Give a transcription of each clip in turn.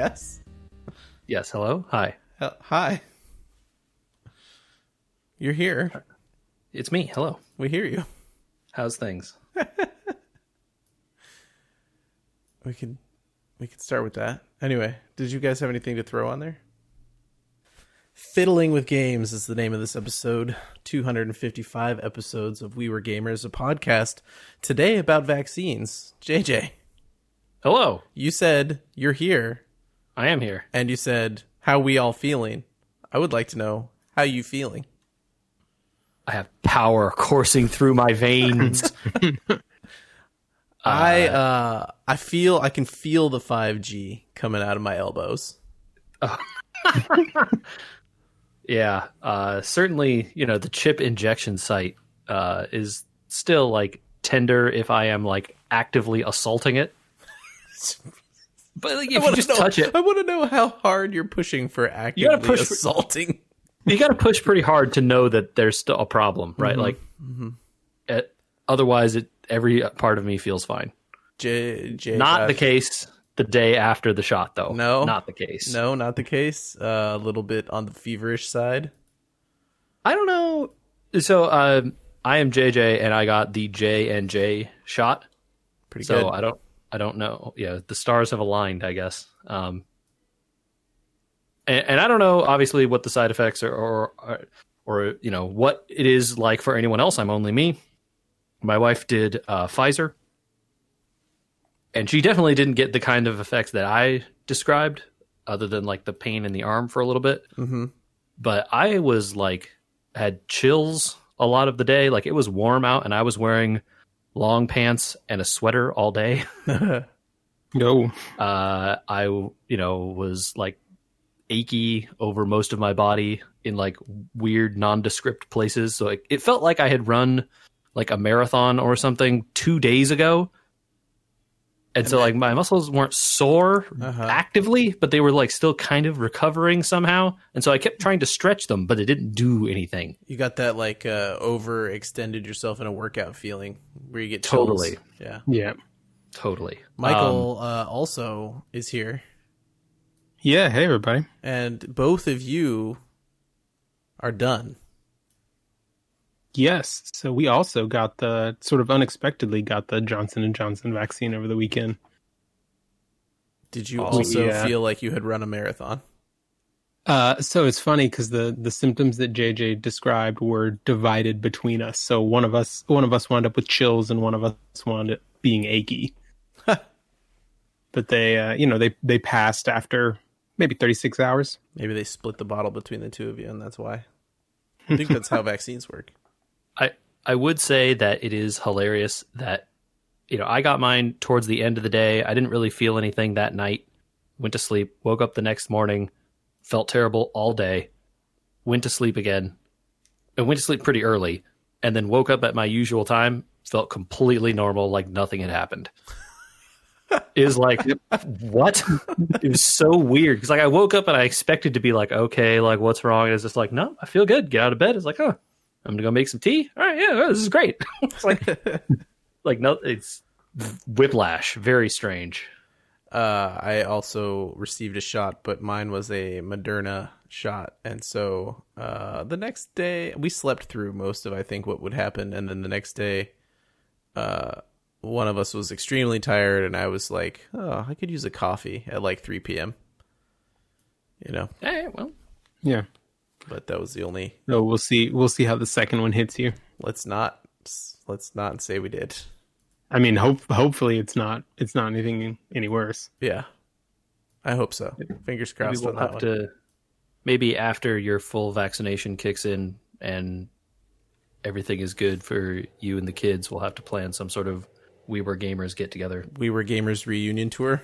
Yes. Yes, hello. Hi. Uh, hi. You're here. It's me. Hello. We hear you. How's things? We can we can start with that. Anyway, did you guys have anything to throw on there? Fiddling with Games is the name of this episode. 255 episodes of We Were Gamers, a podcast today about vaccines. JJ, Hello. you said you're here I am here. and you said how we all feeling. I would like to know how you feeling. I have power coursing through my veins. I uh I feel I can feel the 5G coming out of my elbows. yeah. Uh, certainly, you know, the chip injection site uh, is still like tender if I am like actively assaulting it. But like, if you just know- touch it, I want to know how hard you're pushing for actively gotta push for- assaulting. you got to push pretty hard to know that there's still a problem, right? Like, it, otherwise, it every part of me feels fine. J, J Not the case the day after the shot, though. No. not the case. No, not the case. Uh, a little bit on the feverish side. I don't know. So um, I am JJ, and I got the J and J shot. Pretty So good. I don't, I don't know. Yeah, the stars have aligned, I guess. Um, and, and I don't know, obviously, what the side effects are, or, or, or you know, what it is like for anyone else. I'm only me. My wife did uh, Pfizer, and she definitely didn't get the kind of effects that I described, other than like the pain in the arm for a little bit. hmm But I was like, had chills a lot of the day. Like it was warm out, and I was wearing long pants and a sweater all day. No. uh, I, you know, was like achy over most of my body in like weird nondescript places. So it, it felt like I had run like a marathon or something two days ago. And, so like my muscles weren't sore Uh-huh. actively, but they were like still kind of recovering somehow. And so I kept trying to stretch them, but it didn't do anything. You got that like uh, overextended yourself in a workout feeling where you get chills. Totally. Yeah. Yeah. Totally. Michael uh, also is here, Yeah. Hey, everybody. and both of you are done. Yes. So we also got the sort of unexpectedly got the Johnson and Johnson vaccine over the weekend. Did you Oh, also yeah. feel like you had run a marathon? Uh, so it's funny because the the symptoms that JJ described were divided between us. So one of us one of us wound up with chills, and one of us wound up being achy. but they, uh, you know, they they passed after maybe thirty six hours. Maybe they split the bottle between the two of you, and that's why. I think that's how vaccines work. I I would say that it is hilarious that you know I got mine towards the end of the day. I didn't really feel anything that night. Went to sleep. Woke up the next morning. Felt terrible all day. Went to sleep again. And went to sleep pretty early. And then woke up at my usual time. Felt completely normal, like nothing had happened. It was like what? it was so weird because like I woke up and I expected to be like okay, like what's wrong? And it's just like no, I feel good. Get out of bed. It's like oh, I'm gonna go make some tea. All right, yeah, this is great. it's like like no, it's whiplash. Very strange. Uh, I also received a shot, but mine was a Moderna shot, and so uh, the next day we slept through most of I think what would happen, and then the next day, uh, one of us was extremely tired, and I was like, "Oh, I could use a coffee at like 3 p.m." You know, Hey, well, Yeah. But that was the only. No, we'll see. We'll see how the second one hits you. Let's not let's not say we did. I mean, hope hopefully it's not it's not anything any worse. Yeah, I hope so. Fingers maybe crossed we'll on that have one. to. Maybe after your full vaccination kicks in and everything is good for you and the kids, we'll have to plan some sort of we were gamers get together. We were gamers reunion tour.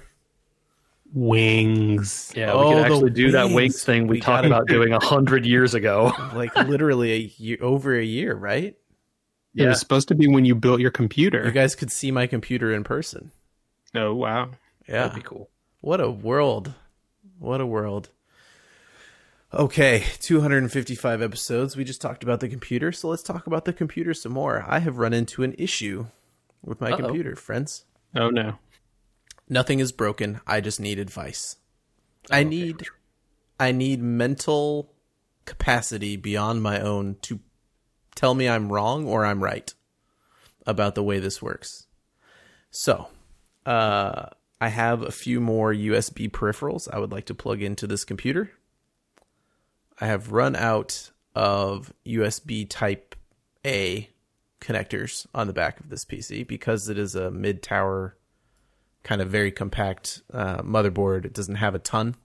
Wings. Yeah, Oh, we the could actually do that wings. wings thing we, We talked gotta- about doing a hundred years ago. like literally a year, over a year, right? It Yeah. was supposed to be when you built your computer. You guys could see my computer in person. oh wow. Yeah. That'd be cool. What a world. What a world. Okay, 255 episodes. We just talked about the computer, so let's talk about the computer some more. I have run into an issue with my Uh-oh. computer, friends. Oh no. Nothing is broken. I just need advice. I need I need mental capacity beyond my own to tell me I'm wrong or I'm right about the way this works. So, uh, I have a few more USB peripherals I would like to plug into this computer. I have run out of USB Type A connectors on the back of this PC because it is a mid tower, kind of very compact uh, motherboard. It doesn't have a ton.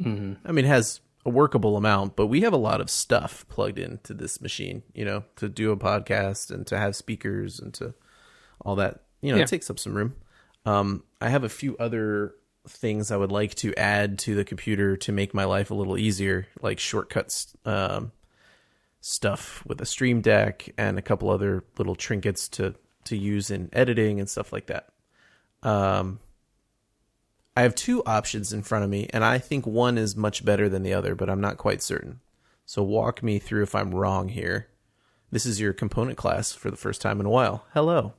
Mm-hmm. I mean, it has a workable amount, but we have a lot of stuff plugged into this machine, you know, to do a podcast and to have speakers and to all that. You know, Yeah. it takes up some room. Um, I have a few other things I would like to add to the computer to make my life a little easier, like shortcuts, um, stuff with a Stream Deck and a couple other little trinkets to to use in editing and stuff like that. Um, I have two options in front of me, and I think one is much better than the other, but I'm not quite certain. So walk me through if I'm wrong here. This is your component class for the first time in a while. Hello.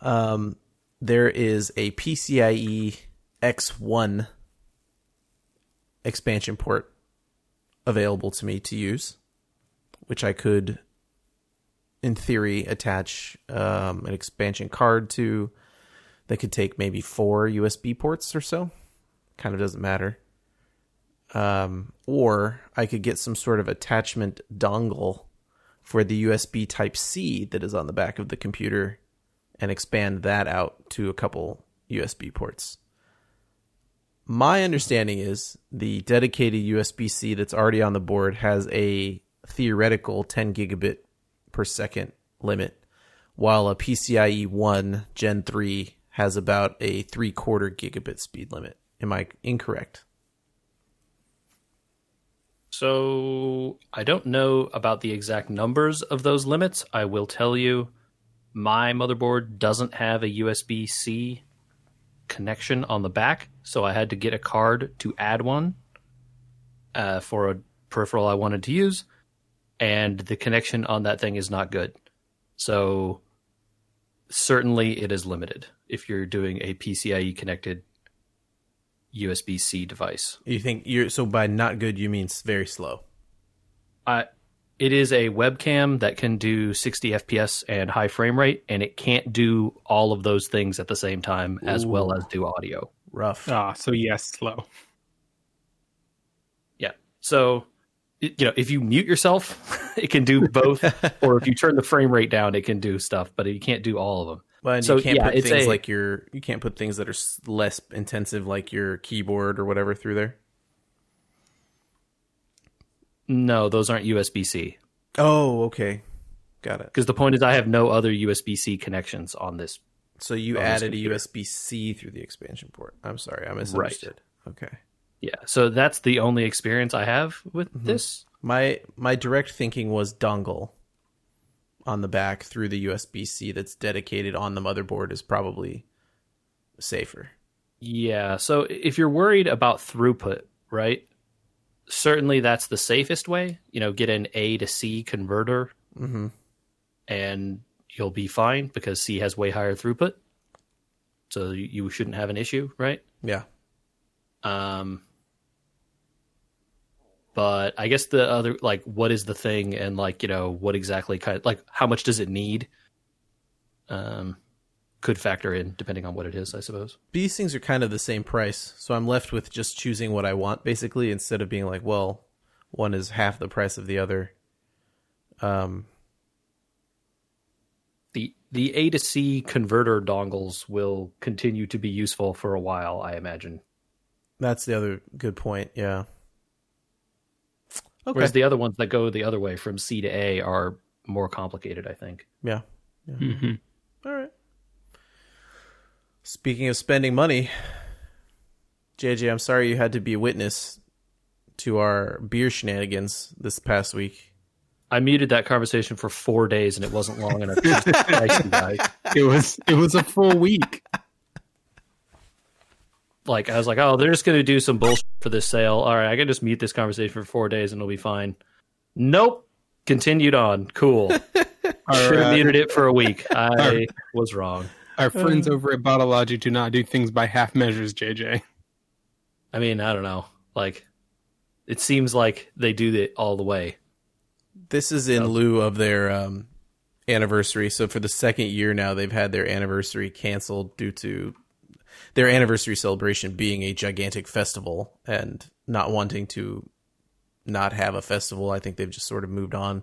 Um, there is a PCIe X1 expansion port available to me to use, which I could, in theory, attach um, an expansion card to that could take maybe four USB ports or so. Kind of doesn't matter. Um, or I could get some sort of attachment dongle for the USB Type C that is on the back of the computer and expand that out to a couple USB ports. My understanding is the dedicated USB C that's already on the board has a theoretical 10 gigabit per second limit, while a PCIe 1 Gen 3 has about a three quarter gigabit speed limit. Am I incorrect? So I don't know about the exact numbers of those limits. I will tell you, my motherboard doesn't have a USB C connection on the back, so I had to get a card to add one uh, for a peripheral I wanted to use, and the connection on that thing is not good. So certainly it is limited if you're doing a PCIe connected USB C device. You think you're so by not good you mean very slow. Uh, it is a webcam that can do 60 FPS and high frame rate, and it can't do all of those things at the same time as well as do audio. Rough. Ah, so yes, slow. Yeah. So, you know, if you mute yourself, it can do both, or if you turn the frame rate down, it can do stuff, but you can't do all of them. But so, you can't yeah, put things a- like your you can't put things that are less intensive like your keyboard or whatever through there. No, those aren't USB C. Oh, okay. Got it. Because the point is, I have no other USB C connections on this. So you added a. USB C through the expansion port. I'm sorry, I misunderstood. Okay. Yeah. So that's the only experience I have with mm-hmm. this. My my direct thinking was dongle on the back through the USB C that's dedicated on the motherboard is probably safer. Yeah. So if you're worried about throughput, right? Certainly that's the safest way. You know, get an A to C converter Mm-hmm. and you'll be fine because C has way higher throughput. So you, you shouldn't have an issue, right? Yeah. Um, but I guess the other, like, what is the thing and, like, you know, what exactly kind of, like, how much does it need? Um, could factor in depending on what it is, I suppose. These things are kind of the same price, so I'm left with just choosing what I want basically instead of being like, well, one is half the price of the other. Um the the A to C converter dongles will continue to be useful for a while, I imagine. that's the other good point, yeah. Okay. Whereas the other ones that go the other way from C to A are more complicated, I think. yeah. hmm All right. Speaking of spending money, JJ, I'm sorry you had to be a witness to our beer shenanigans this past week. I muted that conversation for four days and it wasn't long enough to justify you guys. It was it was a full week. Like I was like, oh, they're just gonna do some bullshit for this sale. All right, I can just mute this conversation for four days and it'll be fine. Nope. Continued on. Cool. Our, Should have uh, muted it for a week. I was wrong. Our friends over at Bottle Logic do not do things by half measures, JJ. I mean, I don't know. Like, it seems like they do it all the way. This is in lieu of their um, anniversary. So for the second year now, they've had their anniversary canceled due to their anniversary celebration being a gigantic festival and not wanting to not have a festival. I think they've just sort of moved on.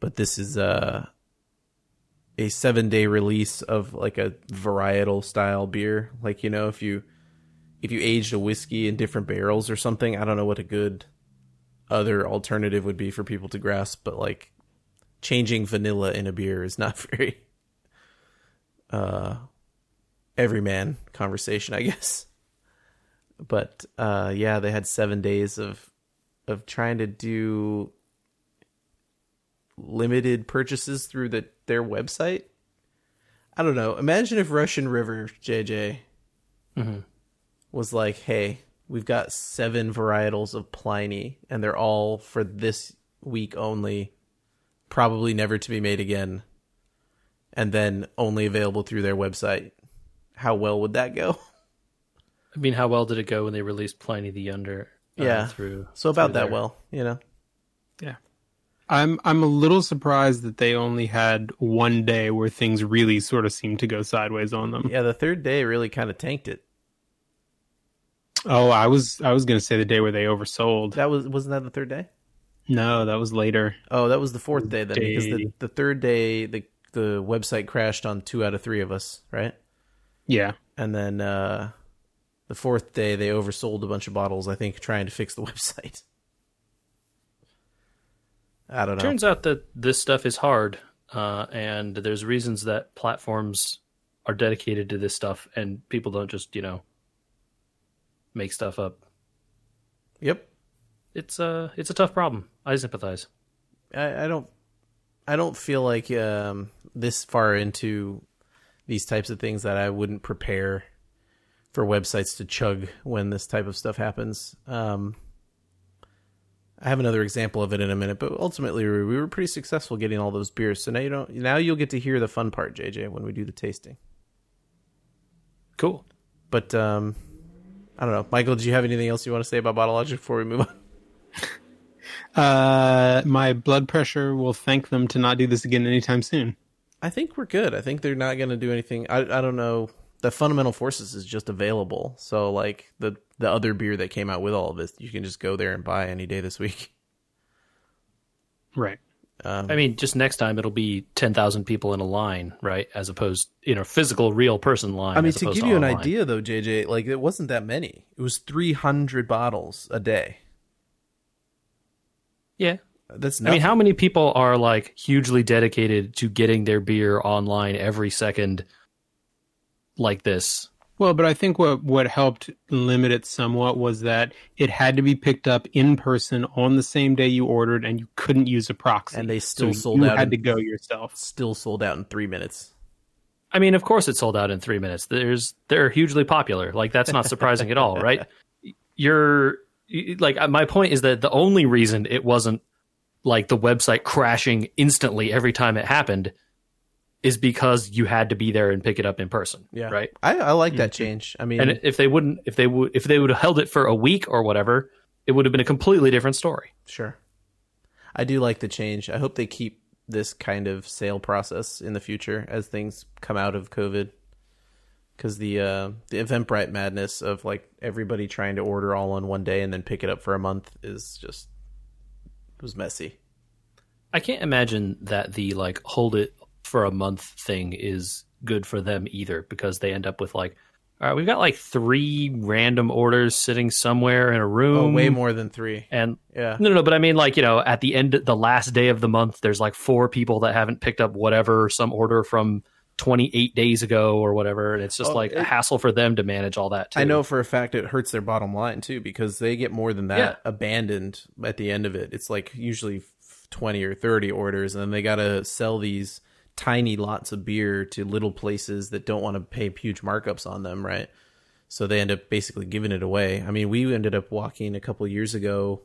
But this is uh, a seven day release of like a varietal style beer. Like you know, if you if you aged a whiskey in different barrels or something, I don't know what a good other alternative would be for people to grasp, but like changing vanilla in a beer is not very uh everyman conversation, I guess. But uh yeah, they had 7 days of of trying to do limited purchases through the their website. I don't know. Imagine if Russian River JJ was like, "Hey, we've got seven varietals of Pliny, and they're all for this week only, probably never to be made again, and then only available through their website." How well would that go? I mean, how well did it go when they released Pliny the Younger? uh, Yeah. through So about through that their- well, you know. Yeah. I'm I'm a little surprised that they only had one day where things really sort of seemed to go sideways on them. Yeah, the third day really kind of tanked it. Oh, I was I was gonna say the day where they oversold. That was wasn't that the third day? No, that was later. Oh, that was the fourth day then, because the, the third day the the website crashed on two out of three of us, right? Yeah. And then uh, the fourth day they oversold a bunch of bottles. I think trying to fix the website. I don't know. Turns out that this stuff is hard, uh, and there's reasons that platforms are dedicated to this stuff, and people don't just you know make stuff up. yep, It's uh it's a tough problem. I sympathize. I, I don't. I don't feel like um, this far into these types of things that I wouldn't prepare for websites to chug when this type of stuff happens. Um, I have another example of it in a minute, but ultimately we we were pretty successful getting all those beers. So now you don't. Now you'll get to hear the fun part, JJ, when we do the tasting. Cool. But um, I don't know, Michael. Do you have anything else you want to say about Bottle Logic before we move on? Uh, my blood pressure will thank them to not do this again anytime soon. I think we're good. I think they're not going to do anything. I I don't know. The fundamental forces is just available. So like the the other beer that came out with all of this, you can just go there and buy any day this week. Right. Um, I mean, just next time it'll be ten thousand people in a line, right? As opposed, you know, physical, real person line. I mean, as to opposed give you an online. idea though, JJ, like it wasn't that many. It was three hundred bottles a day. Yeah. That's I mean, how many people are like hugely dedicated to getting their beer online every second, like this? Well, but I think what what helped limit it somewhat was that it had to be picked up in person on the same day you ordered, and you couldn't use a proxy. And they still So sold you out You had in- to go yourself. still sold out in three minutes. I mean, of course, it sold out in three minutes. There's they're hugely popular. Like that's not surprising at all, right? You're like my point is that the only reason it wasn't like the website crashing instantly every time it happened is because you had to be there and pick it up in person. Yeah, Right. I, I like that change. I mean, And if they wouldn't, if they would, if they would have held it for a week or whatever, it would have been a completely different story. Sure. I do like the change. I hope they keep this kind of sale process in the future as things come out of COVID. Because the uh, the Eventbrite madness of like everybody trying to order all on one day and then pick it up for a month is just it was messy. I can't imagine that the like hold it for a month thing is good for them either because they end up with like, all right, we've got like three random orders sitting somewhere in a oh, room. Oh, way more than three. And Yeah. no, no, no, but I mean, like, you know, at the end, the last day of the month, there's like four people that haven't picked up whatever, some order from 28 days ago or whatever. And it's just Oh, like a hassle for them to manage all that too. I know for a fact it hurts their bottom line too because they get more than that Yeah. abandoned at the end of it. It's like usually 20 or 30 orders and then they got to sell these tiny lots of beer to little places that don't want to pay huge markups on them, right? So they end up basically giving it away. I mean, we ended up walking a couple years ago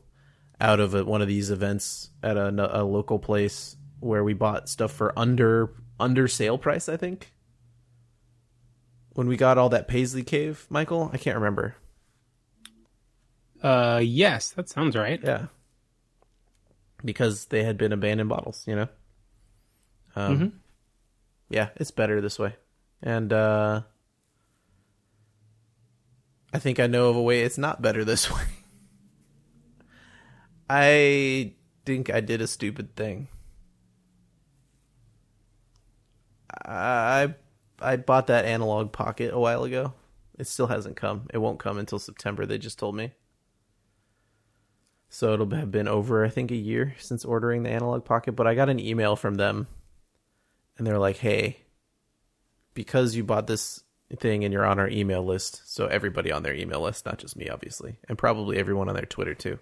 out of a, one of these events at a, a local place where we bought stuff for under under sale price, I think. when we got all that Paisley Cave, Michael? I can't remember. Uh, yes, that sounds right. Yeah. Because they had been abandoned bottles, you know? Um, Yeah, it's better this way. And uh, I think I know of a way it's not better this way. I think I did a stupid thing. I I bought that Analogue Pocket a while ago. It still hasn't come. It won't come until September, they just told me. So it'll have been over, I think, a year since ordering the Analogue Pocket. But I got an email from them, and they're like, "Hey, because you bought this thing and you're on our email list, so everybody on their email list, not just me, obviously, and probably everyone on their Twitter too.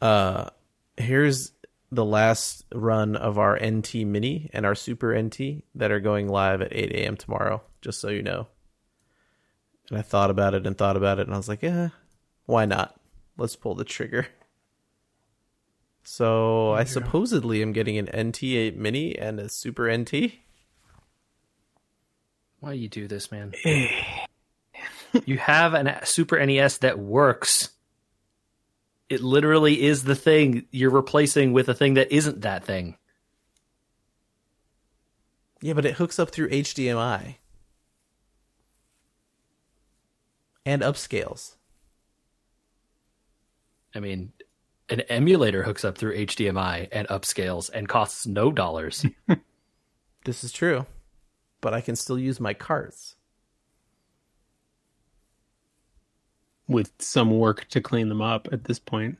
Uh, here's the last run of our NT Mini and our Super NT that are going live at 8 a.m. tomorrow. Just so you know." And I thought about it and thought about it, and I was like, "Yeah, why not? Let's pull the trigger." So I supposedly am getting an NT8 Mini and a Super NT. Why do you do this, man? you have a Super NES that works. It literally is the thing you're replacing with a thing that isn't that thing. Yeah, but it hooks up through HDMI and upscales. I mean, an emulator hooks up through HDMI and upscales and costs no dollars. This is true, but I can still use my carts. With some work to clean them up at this point.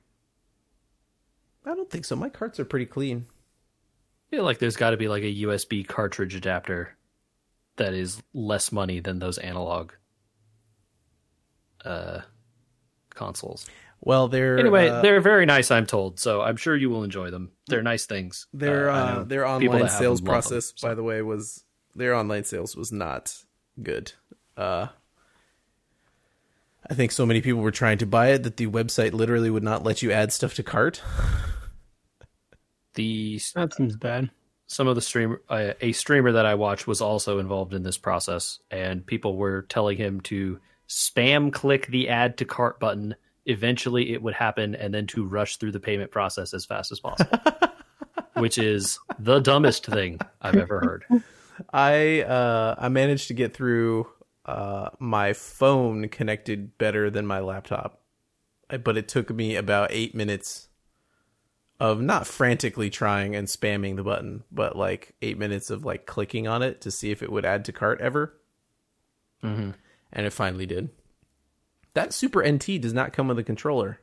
I don't think so. My carts are pretty clean. I feel like there's got to be like a USB cartridge adapter that is less money than those analog uh, consoles. Well, they're Anyway, uh, they're very nice, I'm told. So I'm sure you will enjoy them. They're nice things. their Uh, I uh, their online sales them love them, process, so. by the way, was their online sales was not good. Uh, I think so many people were trying to buy it that the website literally would not let you add stuff to cart. The That seems bad. some of the streamer uh, a streamer that I watched was also involved in this process, and people were telling him to spam click the add to cart button. Eventually, it would happen, and then to rush through the payment process as fast as possible, which is the dumbest thing I've ever heard. I uh, I managed to get through uh, my phone connected better than my laptop, but it took me about eight minutes of not frantically trying and spamming the button, but like eight minutes of like clicking on it to see if it would add to cart ever, Mhm. and it finally did. That Super NT does not come with a controller,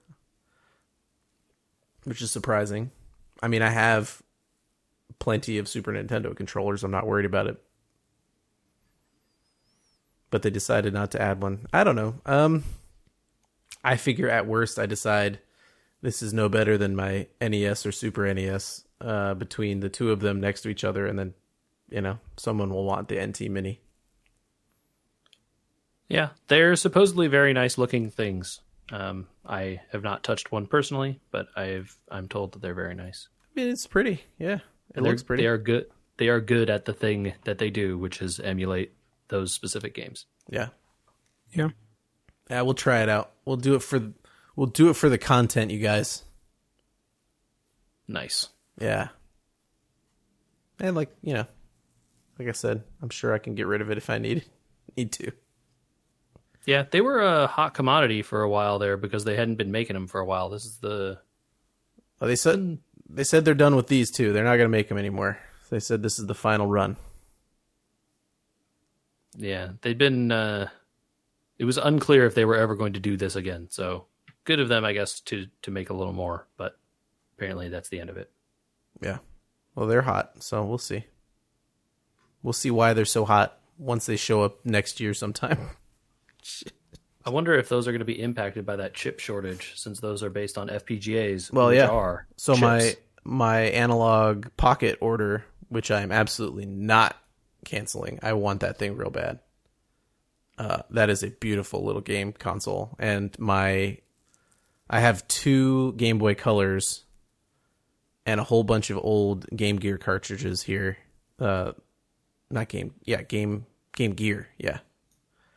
which is surprising. I mean, I have plenty of Super Nintendo controllers. I'm not worried about it. But they decided not to add one. I don't know. Um I figure at worst I decide this is no better than my NES or Super NES uh between the two of them next to each other and then you know, someone will want the NT mini. Yeah, they're supposedly very nice looking things. Um, I have not touched one personally, but I've I'm told that they're very nice. I mean, it's pretty. Yeah. It And looks pretty. They are good. They are good at the thing that they do, which is emulate those specific games. Yeah. Yeah. Yeah, we'll try it out. We'll do it for we'll do it for the content, you guys. Nice. Yeah. And like, you know, like I said, I'm sure I can get rid of it if I need need to. Yeah, they were a hot commodity for a while there because they hadn't been making them for a while. This is the Well, they said they said they're done with these too. They're not going to make them anymore. They said this is the final run. Yeah they'd been. Uh, it was unclear if they were ever going to do this again. So good of them, I guess, to to make a little more. But apparently, that's the end of it. Yeah. Well, they're hot, so we'll see. We'll see why they're so hot once they show up next year sometime. I wonder if those are going to be impacted by that chip shortage, since those are based on FPGAs. Well, yeah. Are So chips. my my Analogue Pocket order, which I am absolutely not canceling. I want that thing real bad. Uh, that is a beautiful little game console, and my I have two Game Boy Colors and a whole bunch of old Game Gear cartridges here. Uh, not game, yeah, game Game Gear, yeah.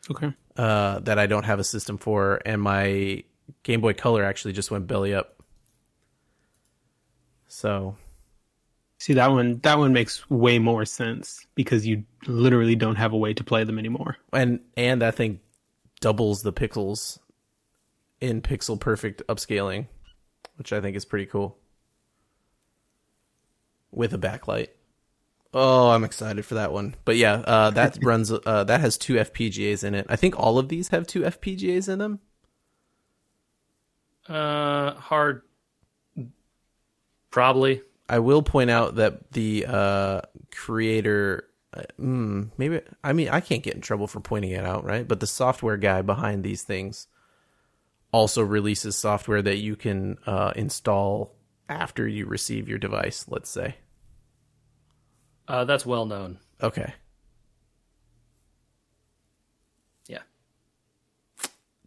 Okay. uh, that I don't have a system for, and my Game Boy Color actually just went belly up. So See that one that one makes way more sense because you literally don't have a way to play them anymore. and and that thing doubles the pixels in pixel perfect upscaling, which I think is pretty cool. With a backlight. Oh, I'm excited for that one. But yeah, uh, that runs. Uh, that has two FPGAs in it. I think all of these have two FPGAs in them. Uh, hard. Probably. I will point out that the uh, creator, uh, mm, maybe I mean I can't get in trouble for pointing it out, right? But the software guy behind these things also releases software that you can uh, install after you receive your device. Let's say, Uh, that's well known. okay, Yeah.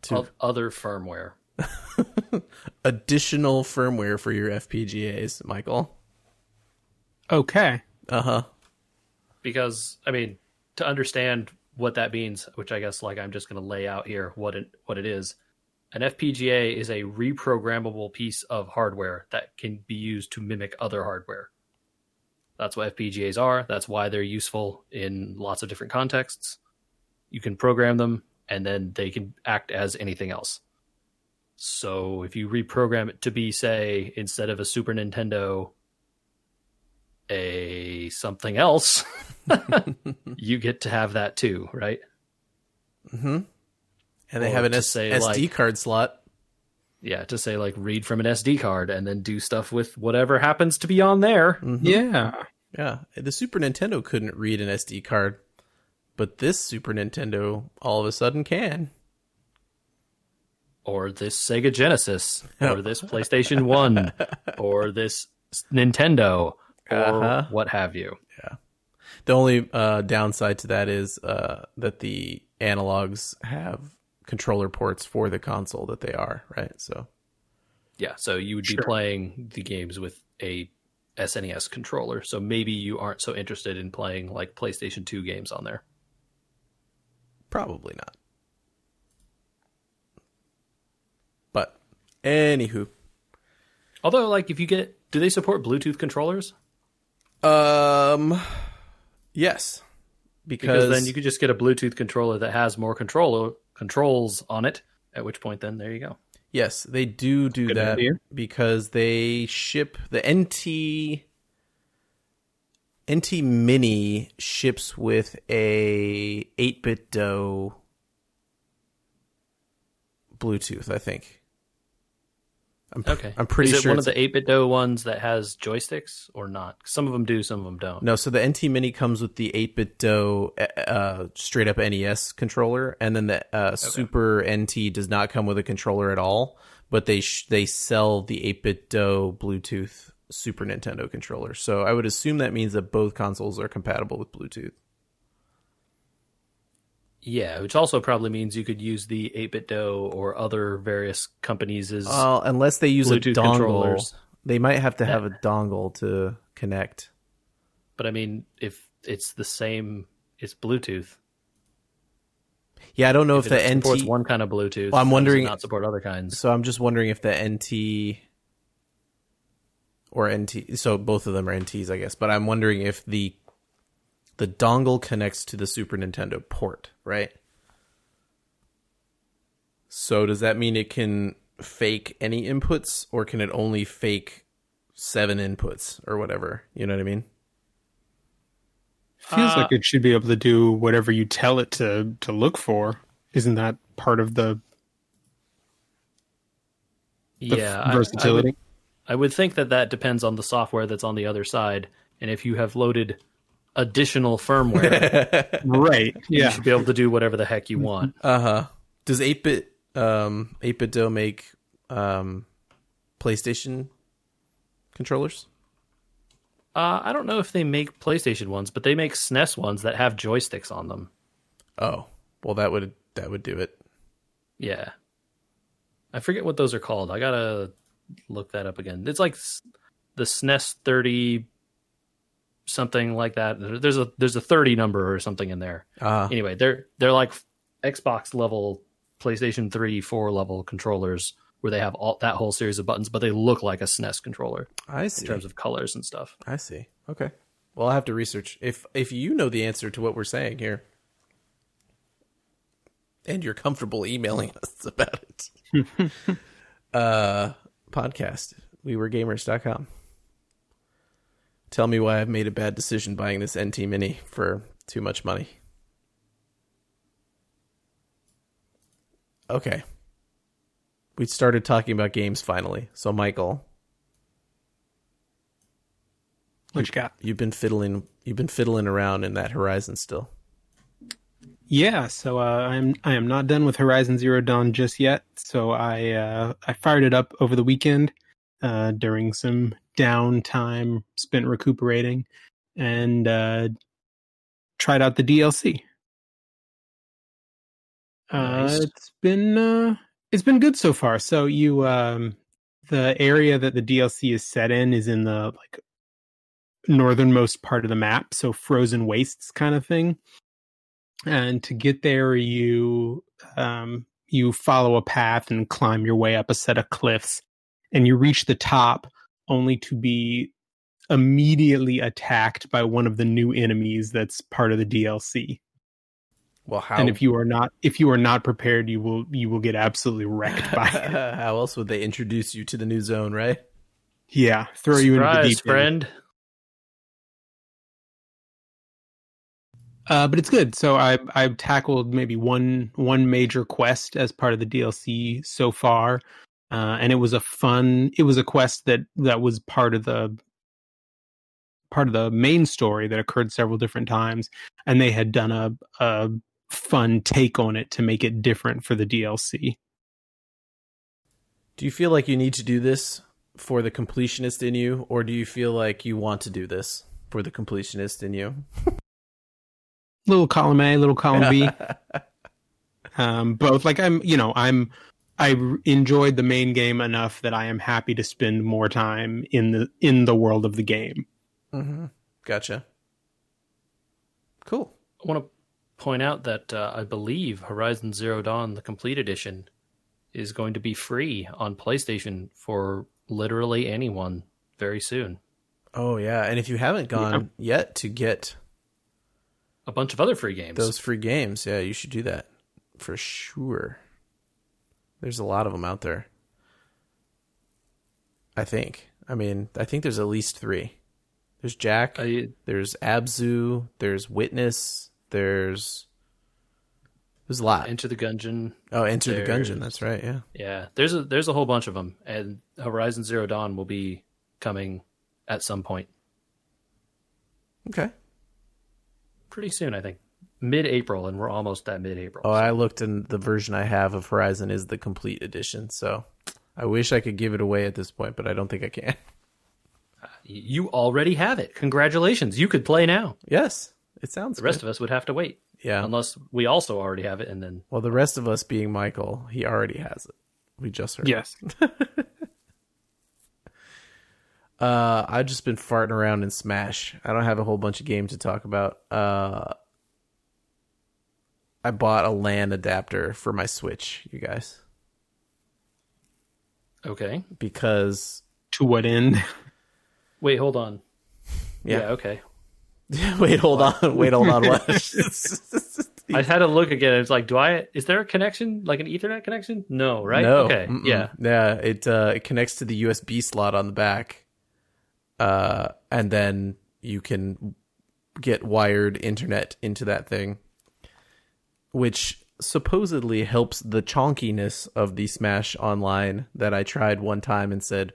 To- other firmware. additional firmware for your FPGAs, Michael. Okay. Uh huh. because I mean to understand what that means, which I guess like I'm just going to lay out here what it what it is. An FPGA is a reprogrammable piece of hardware that can be used to mimic other hardware. That's what FPGAs are. That's why they're useful in lots of different contexts. You can program them and then they can act as anything else. So if you reprogram it to be say instead of a Super Nintendo a something else, you get to have that too, right? Hmm. And they Or have an S- say, SD like- card slot. Yeah, to say like read from an SD card and then do stuff with whatever happens to be on there. Yeah. Yeah, the Super Nintendo couldn't read an SD card, but this Super Nintendo all of a sudden can. Or this Sega Genesis, or this PlayStation 1, or this Nintendo, or Uh-huh. what have you. Yeah. The only uh, downside to that is uh, that the analogs have controller ports for the console that they are, right? So, Yeah, so you would be playing the games with a SNES controller. So maybe you aren't so interested in playing like PlayStation 2 games on there. probably not. But, anywho. Although, like, if you get, do they support Bluetooth controllers? Um, yes. Because then you could just get a Bluetooth controller that has more controller controls on it. At which point, then there you go. Yes, they do do Good that idea. because they ship the NT NT Mini ships with a 8BitDo Bluetooth, I think. I'm Okay, I'm pretty sure Is it sure one of the 8BitDo ones that has joysticks or not? Some of them do, some of them don't. No, so the NT Mini comes with the 8BitDo uh, straight up NES controller, and then the uh, Super NT does not come with a controller at all. But they sh- they sell the 8BitDo Bluetooth Super Nintendo controller. So I would assume that means that both consoles are compatible with Bluetooth. Yeah, which also probably means you could use the 8BitDo or other various companies' Uh, unless they use a Bluetooth dongle, controllers. they might have to have a dongle to connect. But I mean, if it's the same, it's Bluetooth. Yeah, I don't know if, If the it supports one kind of Bluetooth, Well, I'm how does it wondering- not support other kinds. So I'm just wondering if the NT or NT so both of them are NTs I guess, but I'm wondering if the the dongle connects to the Super Nintendo port, right? So does that mean it can fake any inputs or can it only fake seven inputs or whatever? You know what I mean? Feels Uh, like it should be able to do whatever you tell it to to look for. Isn't that part of the, the yeah, f- I- I would- versatility? I would think that that depends on the software that's on the other side, and if you have loaded additional firmware, right. you Yeah. should be able to do whatever the heck you want. Uh-huh. Does 8-bit um 8BitDo make um PlayStation controllers? Uh, I don't know if they make PlayStation ones, but they make SNES ones that have joysticks on them. Oh, well that would that would do it. Yeah, I forget what those are called. I gotta look that up again. It's like the SNES thirty, something like that. There's a there's a thirty number or something in there. Uh Anyway, they're they're like Xbox level, PlayStation 3, 4 level controllers where they have all that whole series of buttons, but they look like a SNES controller I see. in terms of colors and stuff. I see. Okay. Well, I have to research if if you know the answer to what we're saying here, and you're comfortable emailing us about it. uh, podcast we were gamers.com. Tell me why I've made a bad decision buying this NT Mini for too much money. Okay. We started talking about games finally. So, Michael, What you got? You've been fiddling. You've been fiddling around in that Horizon still. Yeah, so uh, I'm I am not done with Horizon Zero Dawn just yet. So I uh, I fired it up over the weekend uh, during some downtime spent recuperating, and uh, tried out the DLC. Nice. Uh, it's been uh, it's been good so far. So you um, the area that the DLC is set in is in the like northernmost part of the map, so frozen wastes kind of thing. And to get there, you um, you follow a path and climb your way up a set of cliffs, and you reach the top only to be immediately attacked by one of the new enemies that's part of the DLC. Well, how? And if you are not if you are not prepared, you will you will get absolutely wrecked by it. how else would they introduce you to the new zone, right? Yeah, throw you into the Surprise, deep end. friend. Uh, but it's good. So I I've tackled maybe one one major quest as part of the DLC so far, uh, and it was a fun. It was a quest that that was part of the part of the main story that occurred several different times, and they had done a a fun take on it to make it different for the DLC. Do you feel like you need to do this for the completionist in you, or do you feel like you want to do this for the completionist in you? Little column A, little column B. um, both. Like I'm, you know, I'm. I r- enjoyed the main game enough that I am happy to spend more time in the in the world of the game. mm-hmm. Gotcha. Cool. I want to point out that uh, I believe Horizon Zero Dawn, the complete edition, is going to be free on PlayStation for literally anyone very soon. Oh yeah, and if you haven't gone yet to get A bunch of other free games. those free games, yeah, you should do that for sure. There's a lot of them out there. I think. I mean, I think there's at least three. There's Jack. I, There's Abzu. There's Witness. There's there's a lot. Enter the Gungeon. oh, Enter the there's- Gungeon. That's right. Yeah. Yeah, there's a there's a whole bunch of them, and Horizon Zero Dawn will be coming at some point Okay. pretty soon. I think mid-April, and we're almost at mid-April. Oh, I looked, and the version I have of Horizon is the complete edition. So I wish I could give it away at this point, but I don't think I can. you already have it. Congratulations! You could play now. yes, it sounds good. The rest good. of us would have to wait, yeah. unless we also already have it, and then Well, the rest of us being Michael, he already has it. We just heard. Yes. Uh, I've just been farting around in Smash. I don't have a whole bunch of games to talk about. Uh, I bought a LAN adapter for my Switch, you guys, okay. because to what end? Wait, hold on. Yeah. yeah okay. wait, hold on, wait, hold on. What? I had to look again. It's like, do I? Is there a connection, like an Ethernet connection? No, right? No. Okay. Mm-mm. Yeah. Yeah. It uh, it connects to the USB slot on the back, uh, and then you can get wired internet into that thing, which supposedly helps the chonkiness of the Smash Online that I tried one time and said,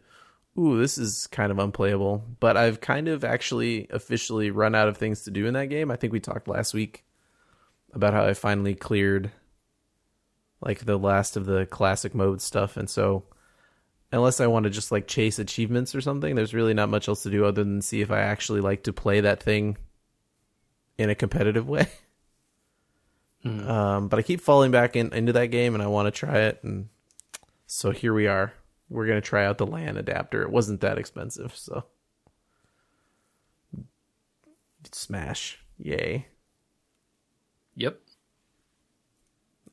"Ooh, this is kind of unplayable." But I've kind of actually officially run out of things to do in that game. I think we talked last week about how I finally cleared like the last of the classic mode stuff and so unless I want to just like chase achievements or something there's really not much else to do other than see if I actually like to play that thing in a competitive way um, but I keep falling back in, into that game and I want to try it and so here we are we're going to try out the LAN adapter it wasn't that expensive so smash yay Yep.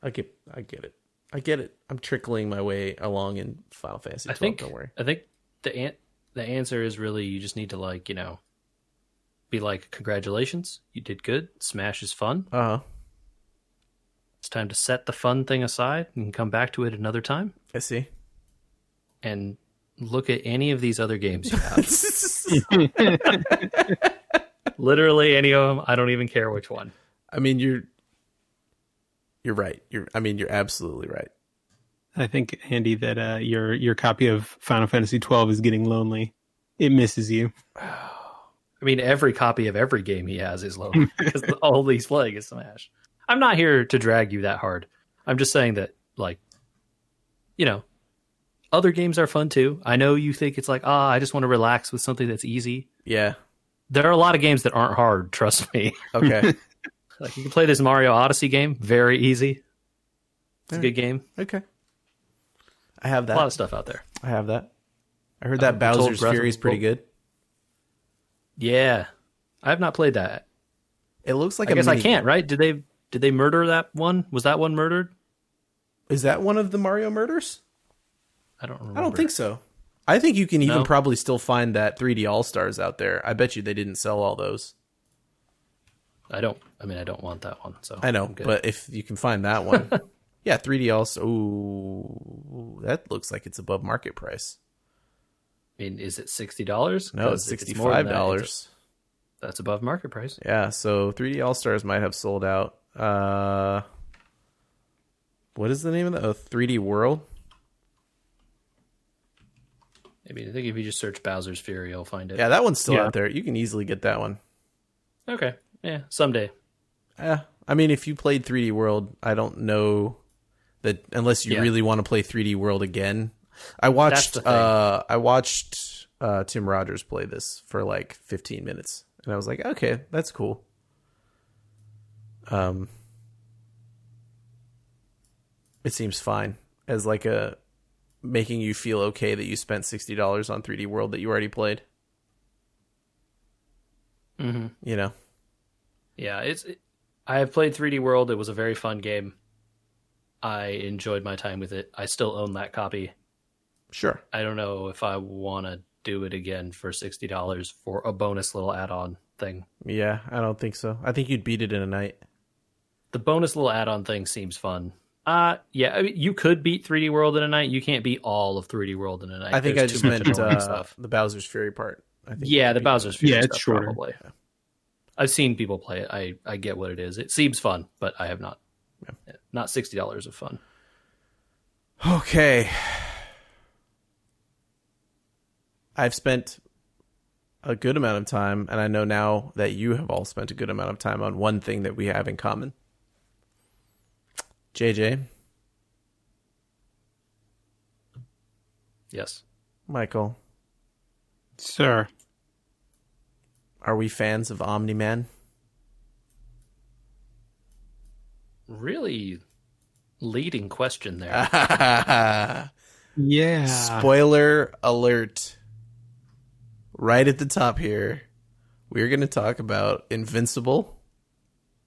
I get, I get it. I get it. I'm trickling my way along in Final Fantasy. 12, I think Don't worry. I think the an- the answer is really you just need to like you know be like congratulations you did good Smash is fun Uh huh. It's time to set the fun thing aside and come back to it another time I see. and look at any of these other games you have literally any of them I don't even care which one I mean, you're, you're right. You're. I mean, you're absolutely right. I think Andy that uh, your your copy of Final Fantasy twelve is getting lonely. It misses you. I mean, every copy of every game he has is lonely because all he's playing is Smash. I'm not here to drag you that hard. I'm just saying that, like, you know, other games are fun too. I know you think it's like, ah, I just want to relax with something that's easy. Yeah. There are a lot of games that aren't hard. Trust me. Okay. like, you can play this Mario Odyssey game, very easy. It's a good game. okay. I have that. A lot of stuff out there. I have that. I heard that I'm Bowser's Fury is pretty good. Yeah, I have not played that. It looks like I a guess I can't. Right? Did they? Did they murder that one? Was that one murdered? Is that one of the Mario murders? I don't remember. I don't think so. I think you can even No? probably still find that 3D All Stars out there. I bet you they didn't sell all those. I don't. I mean, I don't want that one. So I know, but if you can find that one, yeah, 3D All Stars. Ooh, that looks like it's above market price. I mean, is it sixty dollars? No, it's sixty-five dollars. That's above market price. Yeah, so 3D All Stars might have sold out. Uh, what is the name of that? Oh, 3D World. I mean, I think if you just search Bowser's Fury, you'll find it. Yeah, that one's still Yeah. out there. You can easily get that one. Okay. Yeah. Someday. Yeah, I mean, if you played 3D World, I don't know that unless you Yeah. really want to play 3D World again. I watched. Uh, I watched uh, Tim Rogers play this for like 15 minutes, and I was like, okay, that's cool. Um, it seems fine as like a making you feel okay that you spent sixty dollars on 3D World that you already played. Mm-hmm. You know, Yeah. It's. It, I have played 3D World. It was a very fun game. I enjoyed my time with it. I still own that copy. sure. I don't know if I want to do it again for sixty dollars for a bonus little add-on thing. Yeah, I don't think so. I think you'd beat it in a night. The bonus little add-on thing seems fun. Uh yeah, I mean, you could beat 3D World in a night. You can't beat all of 3D World in a night. I think There's I just too much meant annoying uh, the Bowser's Fury part. I think Yeah, the Bowser's Fury Yeah, it's stuff, shorter. probably. I've seen people play it. I I get what it is. It seems fun, but I have not. Not sixty dollars of fun. Okay. I've spent a good amount of time, and I know now that you have all spent a good amount of time on one thing that we have in common. JJ, Yes. Michael, Sir. are we fans of Omni Man? Really leading question there. Yeah. Spoiler alert. Right at the top here, we're going to talk about Invincible,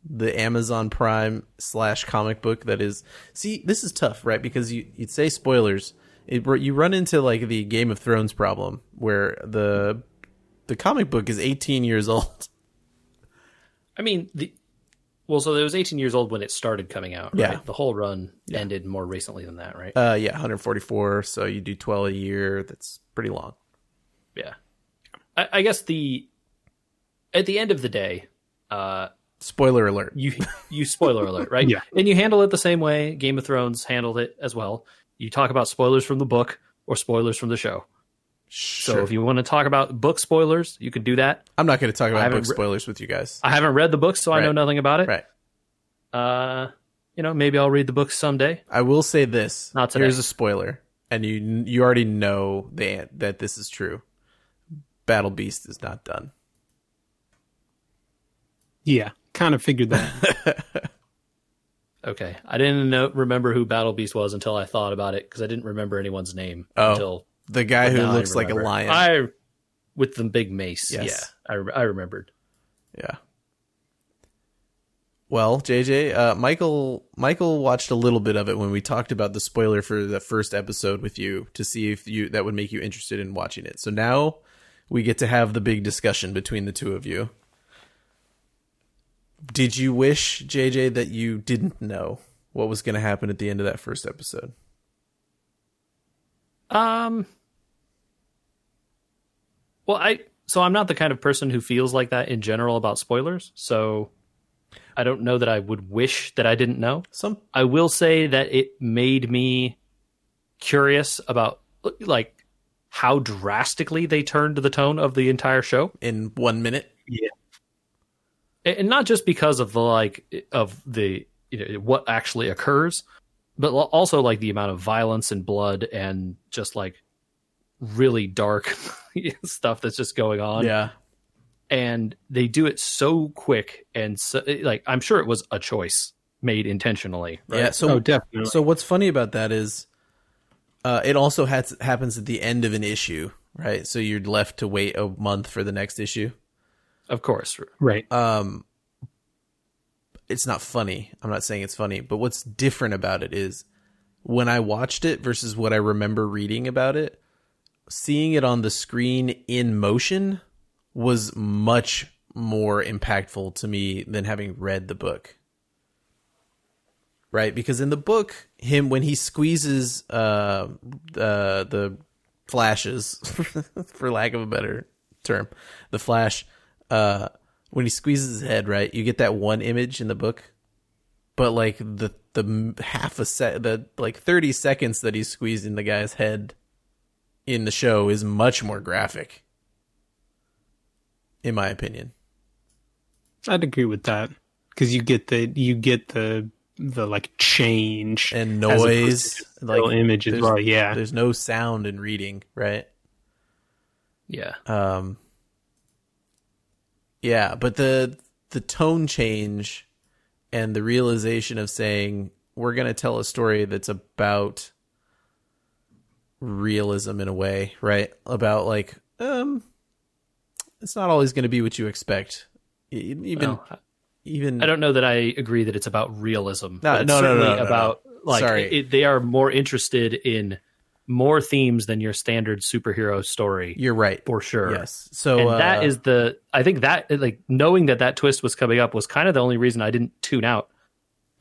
the Amazon Prime slash comic book that is. See, this is tough, right? Because you, you'd say spoilers. It, you run into like the Game of Thrones problem where the the comic book is 18 years old. I mean, the well, so it was 18 years old when it started coming out. Right? Yeah. The whole run ended more recently than that, right? Uh, yeah, 144. So you do 12 a year. That's pretty long. yeah. I, I guess the at the end of the day, uh, Spoiler alert. you you spoiler alert, right? Yeah. And you handle it the same way Game of Thrones handled it as well. You talk about spoilers from the book or spoilers from the show. So if you want to talk about book spoilers, you can do that. I'm not going to talk about haven't book re- spoilers with you guys. I haven't read the book, so I know nothing about it. Right. Uh, you know, maybe I'll read the book someday. I will say this. Not today. Here's a spoiler, and you you already know that that this is true. Battle Beast is not done. Yeah. Kind of figured that. Okay, I didn't know remember who Battle Beast was until I thought about it because I didn't remember anyone's name Oh, until The guy who looks like a lion. I with the big mace. Yes. Yeah, I, re- I remembered. yeah. Well, JJ, uh, Michael, Michael watched a little bit of it when we talked about the spoiler for the first episode with you to see if you that would make you interested in watching it. So now we get to have the big discussion between the two of you. Did you wish JJ that you didn't know what was going to happen at the end of that first episode? Um. Well, I so I'm not the kind of person who feels like that in general about spoilers. So I don't know that I would wish that I didn't know. Some I will say that it made me curious about like how drastically they turned the tone of the entire show. in one minute. And not just because of the like of the you know what actually occurs but also like the amount of violence and blood and just like really dark stuff that's just going on Yeah, and they do it so quick and so like i'm sure it was a choice made intentionally right? yeah. So oh, definitely. So what's funny about that is, uh, it also has happens at the end of an issue, right? So you're left to wait a month for the next issue. Of course right. Um, it's not funny. I'm not saying it's funny, but what's different about it is when I watched it versus what I remember reading about it, seeing it on the screen in motion was much more impactful to me than having read the book. Right? Because in the book, him when he squeezes uh, uh the flashes for lack of a better term, the flash uh when he squeezes his head, right? You get that one image in the book, but like the the half a set, the like thirty seconds that he's squeezing the guy's head in the show is much more graphic, in my opinion. I'd agree with that because you get the you get the the like change And noise, like still image as there's- well. Yeah, There's no sound in reading, right? yeah Um, yeah, but the the tone change and the realization of saying we're going to tell a story that's about realism in a way, right? About like um it's not always going to be what you expect. Even Well, even I don't know that I agree that it's about realism. No, no, no, no, no, about like they are more interested in more themes than your standard superhero story you're right. for sure. Yes. So and that uh, is the I think that like knowing that that twist was coming up was kind of the only reason I didn't tune out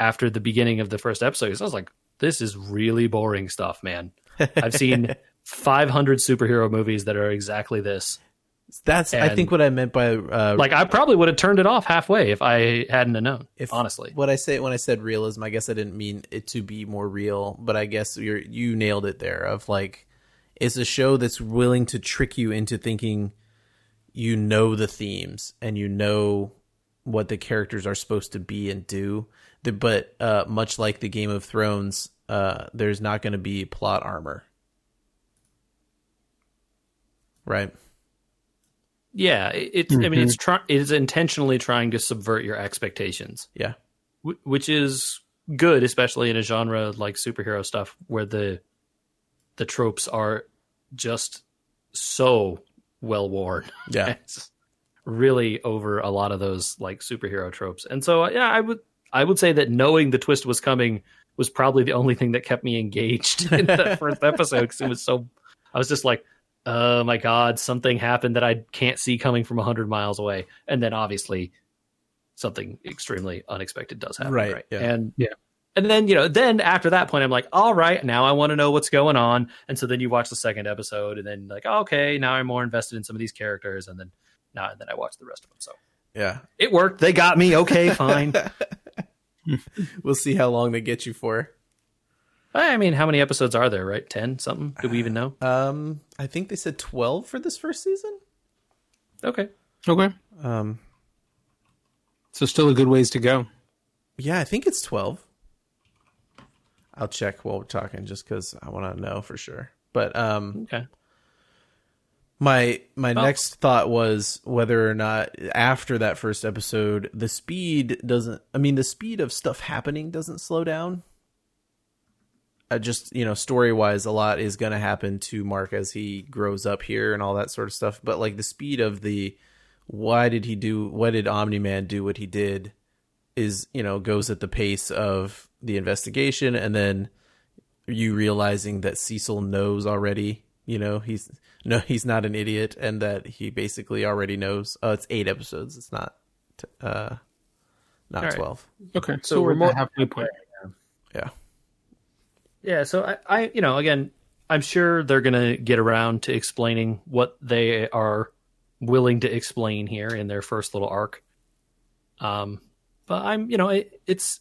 after the beginning of the first episode. 'cause I was like, this is really boring stuff, man. I've seen 500 superhero movies that are exactly this. That's I think what I meant by uh Like I probably would have turned it off halfway if I hadn't have known. if honestly, what I say when I said realism, I guess I didn't mean it to be more real, but I guess you're you nailed it there. Of like, it's a show that's willing to trick you into thinking you know the themes and you know what the characters are supposed to be and do. The, but uh, much like the Game of Thrones, uh, there's not going to be plot armor, right? Yeah, it, it's. I mean, it's try, it is intentionally trying to subvert your expectations. Yeah, Wh- which is good, especially in a genre like superhero stuff where the the tropes are just so well worn. yeah. it's really over a lot of those like superhero tropes. And so uh, yeah, I would I would say that knowing the twist was coming was probably the only thing that kept me engaged in the first episode because it was so I was just like oh my god something happened that I can't see coming from 100 miles away and then obviously something extremely unexpected does happen Right, right, yeah. and Yeah. and then you know then after that point i'm like all right now i want to know what's going on and so then you watch the second episode and then like oh, okay now i'm more invested in some of these characters and then now and then i watch the rest of them so Yeah. it worked they got me okay fine We'll see how long they get you for. I mean how many episodes are there right 10 something do we even know Um, I think they said 12 for this first season. okay okay. Um, So still a good ways to go. Yeah, I think it's 12. I'll check while we're talking just cuz I want to know for sure. But um okay my my Well- next thought was whether or not after that first episode the speed doesn't I mean the speed of stuff happening doesn't slow down. I just, you know, story-wise a lot is going to happen to Mark as he grows up here and all that sort of stuff, but like the speed of the why did he do what did Omni-Man do what he did is you know goes at the pace of the investigation, and then you realizing that Cecil knows already. You know he's no he's not an idiot, and that he basically already knows. Oh, it's eight episodes. It's not uh not All right. twelve. Okay, so, So we're we're at more- halfway point. Yeah. Yeah, so I, I, you know, again, I'm sure they're gonna get around to explaining what they are willing to explain here in their first little arc. Um, but I'm, you know, it, it's,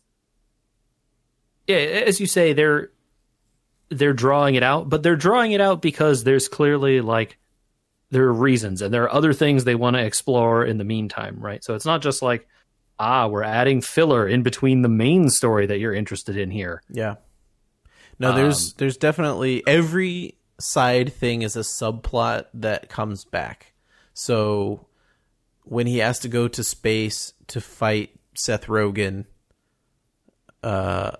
yeah, as you say, they're they're drawing it out, but they're drawing it out because there's clearly like there are reasons and there are other things they want to explore in the meantime, right? So it's not just like, ah, we're adding filler in between the main story that you're interested in here. Yeah. No, there's Um, there's definitely every side thing is a subplot that comes back. So when he has to go to space to fight Seth Rogen, uh,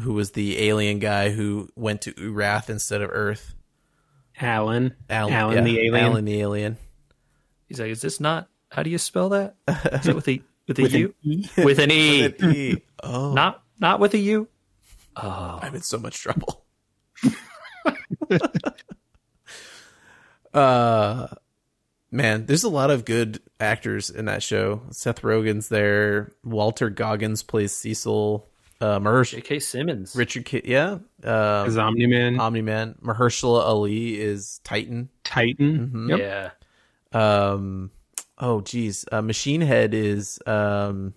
who was the alien guy who went to Urath instead of Earth, Allen, Allen, Allen yeah, the alien. Allen the alien. He's like, is this not? How do you spell that? Is it with a with a With an U? E? With an E, With an E. Oh, not not with a U. Oh, I'm in so much trouble. uh man, there's a lot of good actors in that show. Seth Rogen's there. Walton Goggins plays Cecil. Uh, Mahersh- J.K. Simmons. Richard Ki- yeah. Uh, As Omni Man, Omni Man. Mahershala Ali is Titan. Titan. Mhm. Yep. Yeah, Um, oh geez, uh, Machine Head is um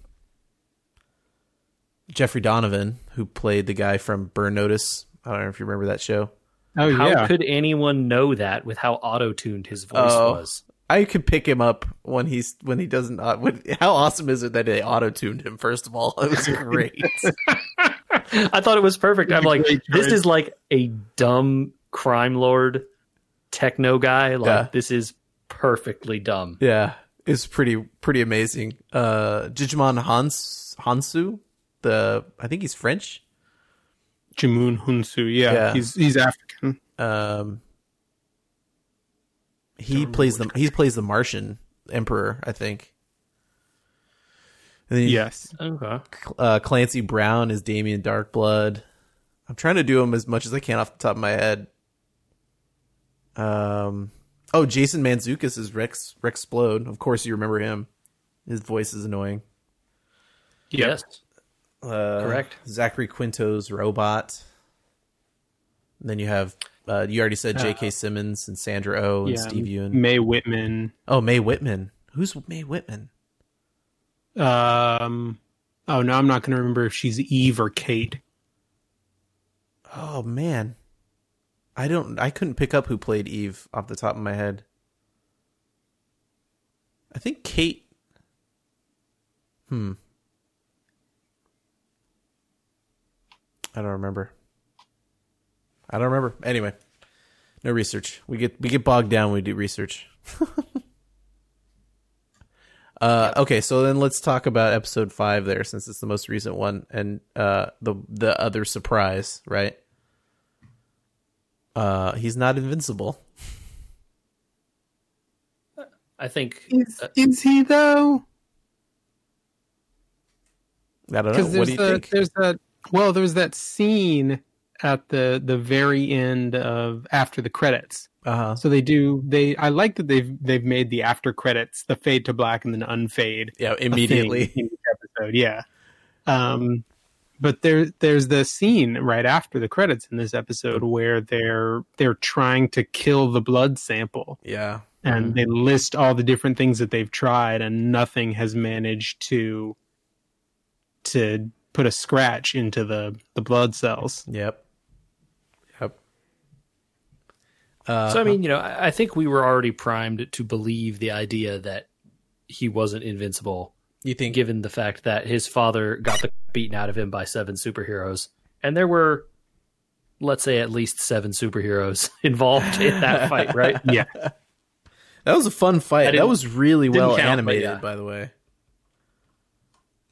Jeffrey Donovan, who played the guy from Burn Notice. I don't know if you remember that show. Oh how yeah, could anyone know that with how auto tuned his voice Oh. was? I could pick him up when he's when he doesn't. Uh, when, how awesome is it that they auto tuned him? First of all, it was great. I thought it was perfect. I'm like, this is like a dumb crime lord techno guy. Like Yeah. this is perfectly dumb. yeah, it's pretty pretty amazing. Uh, Djimon Hans Hansu, the I think he's French. Djimon Hounsou. Yeah, Yeah. he's he's African. Um, he plays the he plays the Martian Emperor, I think. And then Yes, Okay. uh, Clancy Brown is Damien Darkblood. I'm trying to do him as much as I can off the top of my head. Um, oh, Jason Mantzoukas is Rex Rex Splode. Of course, you remember him. His voice is annoying. Yep. Yes. Uh, Correct. Zachary Quinto's robot. And then you have uh, you already said J.K. Simmons and Sandra Oh and yeah. Steve Yeun. Mae Whitman. Oh, Mae Whitman. Who's Mae Whitman? Um, oh no, I'm not going to remember if she's Eve or Kate. Oh man, I don't. I couldn't pick up who played Eve off the top of my head. I think Kate. Hmm. I don't remember. I don't remember. Anyway, no research. We get we get bogged down when we do research. uh, okay, so then let's talk about episode five there, since it's the most recent one, and uh, the the other surprise, right? Uh, he's not invincible. I think Is, uh, is he though? I don't know. Because What do you the, think? there's that. Well, there's that scene at the the very end of after the credits. Uh huh. So they do they. I like that they've they've made the after credits the fade to black and then unfade Yeah, immediately. episode. Yeah. Um, but there there's the scene right after the credits in this episode where they're they're trying to kill the blood sample Yeah. and they list all the different things that they've tried and nothing has managed to to put a scratch into the the blood cells. Yep. Yep. Uh, so. I mean, you know, I, I think we were already primed to believe the idea that he wasn't invincible, you think? given the fact that his father got the beaten out of him by seven superheroes, and there were, let's say, at least seven superheroes involved in that fight, right? Yeah. That was a fun fight. That was really well count, animated, yeah. by the way.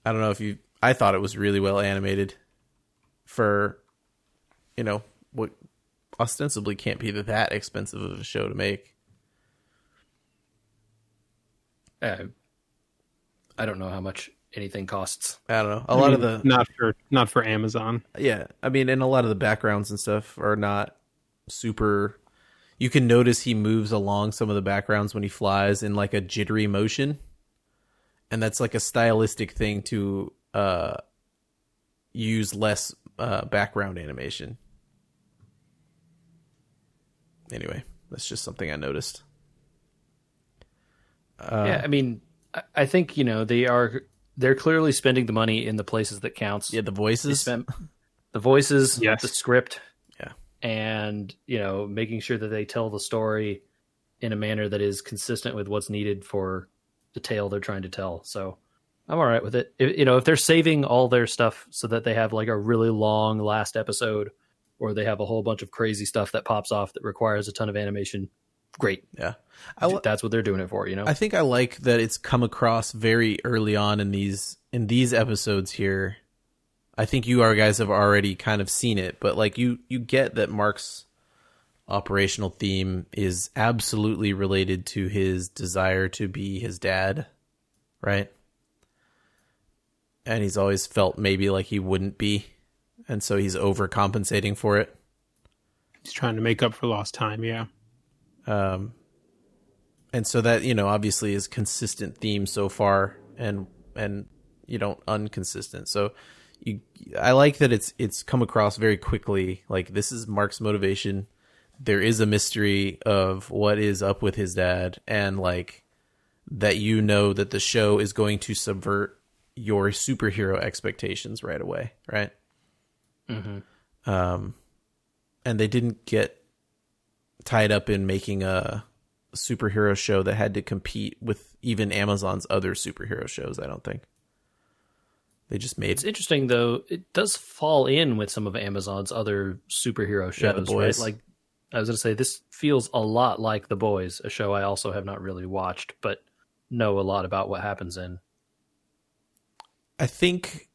I don't know if you. I thought it was really well animated for, you know, what ostensibly can't be that expensive of a show to make. Uh, I don't know how much anything costs. I don't know. A I lot mean, of the not for not for Amazon. yeah, I mean, and a lot of the backgrounds and stuff are not super. You can notice he moves along some of the backgrounds when he flies in like a jittery motion, and that's like a stylistic thing to uh use less uh background animation. Anyway, that's just something I noticed. Uh, yeah, I mean, I, I think you know they are they're clearly spending the money in the places that counts. yeah, the voices. spent the voices, Yes. the script, Yeah. and you know making sure that they tell the story in a manner that is consistent with what's needed for the tale they're trying to tell. So I'm all right with it. If, you know, if they're saving all their stuff so that they have like a really long last episode, or they have a whole bunch of crazy stuff that pops off that requires a ton of animation, great. yeah, I, That's what they're doing it for. You know, I think I like that it's come across very early on in these in these episodes here. I think you are guys have already kind of seen it, but like you you get that Mark's operational theme is absolutely related to his desire to be his dad, right? And he's always felt maybe like he wouldn't be, and so he's overcompensating for it. He's trying to make up for lost time. Yeah. um, and so that you know obviously is consistent theme so far and and you don't inconsistent so you i like that it's it's come across very quickly like this is mark's motivation there is a mystery of what is up with his dad and like that you know that the show is going to subvert your superhero expectations right away right um and they didn't get tied up in making a superhero show that had to compete with even Amazon's other superhero shows, I don't think. They just made It's interesting though. It does fall in with some of Amazon's other superhero shows, Yeah, right? Like I was going to say, this feels a lot like The Boys, a show I also have not really watched, but know a lot about what happens in. I think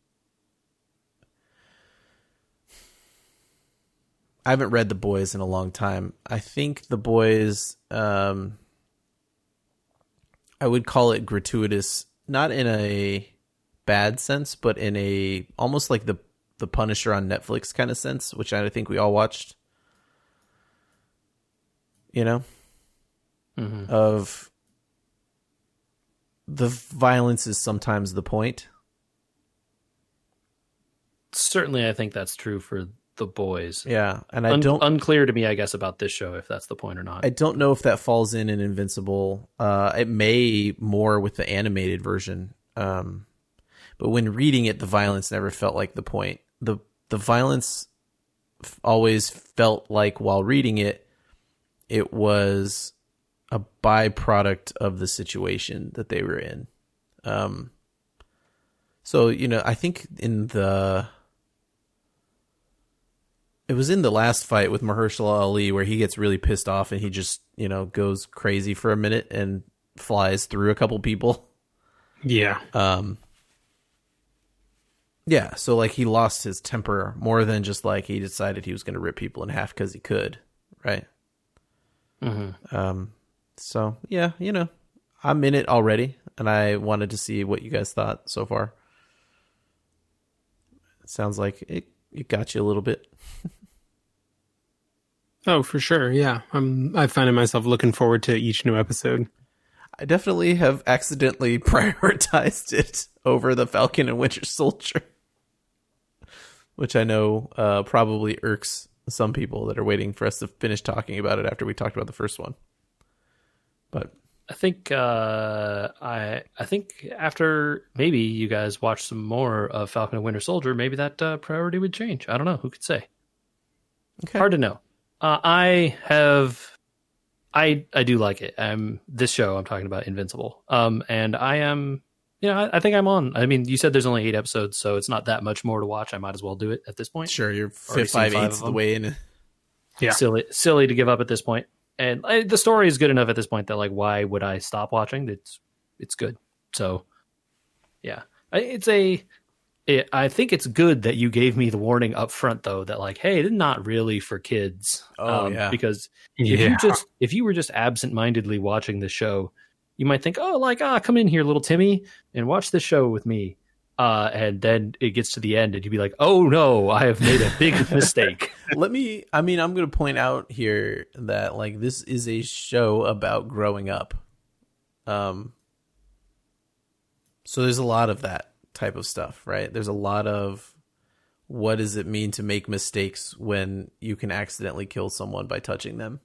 I haven't read The Boys in a long time. I think The Boys um I would call it gratuitous, not in a bad sense, but in a almost like the the Punisher on Netflix kind of sense, which I think we all watched. You know? Of the violence is sometimes the point. Certainly, I think that's true for The Boys. Yeah, and I Un- don't unclear to me, I guess, about this show if that's the point or not. I don't know if that falls in in Invincible. Uh, it may more with the animated version. Um, but when reading it, the violence never felt like the point. the The violence f- always felt like while reading it, it was a byproduct of the situation that they were in. Um, so you know, I think in the it was in the last fight with Mahershala Ali where he gets really pissed off and he just, you know, goes crazy for a minute and flies through a couple people. Yeah. Um Yeah, so like he lost his temper more than just like he decided he was going to rip people in half cuz he could, right? Mhm. Um so yeah, you know, I'm in it already and I wanted to see what you guys thought so far. It sounds like it it got you a little bit. Oh, for sure. Yeah. I'm I find myself looking forward to each new episode. I definitely have accidentally prioritized it over the Falcon and Winter Soldier, which I know uh, probably irks some people that are waiting for us to finish talking about it after we talked about the first one. But I think uh, I I think after maybe you guys watch some more of Falcon and Winter Soldier, maybe that uh, priority would change. I don't know. Who could say? okay, Hard to know. Uh, I have, I I do like it. Um, this show I'm talking about, Invincible. Um, and I am, you know, I, I think I'm on. I mean, you said there's only eight episodes, so it's not that much more to watch. I might as well do it at this point. sure you're Already five five eighths of of the way in. Yeah. silly silly to give up at this point. And uh, the story is good enough at this point that like, why would I stop watching? It's it's good. So, yeah, I- it's a. It, I think it's good that you gave me the warning up front, though, that like, hey, it's not really for kids. Um, Oh, yeah. because if you just if you were just absent-mindedly watching the show, you might think, oh, like ah, come in here, little Timmy, and watch this show with me. uh, and then it gets to the end, and you'd be like, "Oh no, I have made a big mistake." Let me. I mean, I'm going to point out here that like this is a show about growing up. Um. So there's a lot of that type of stuff, right? There's a lot of what does it mean to make mistakes when you can accidentally kill someone by touching them.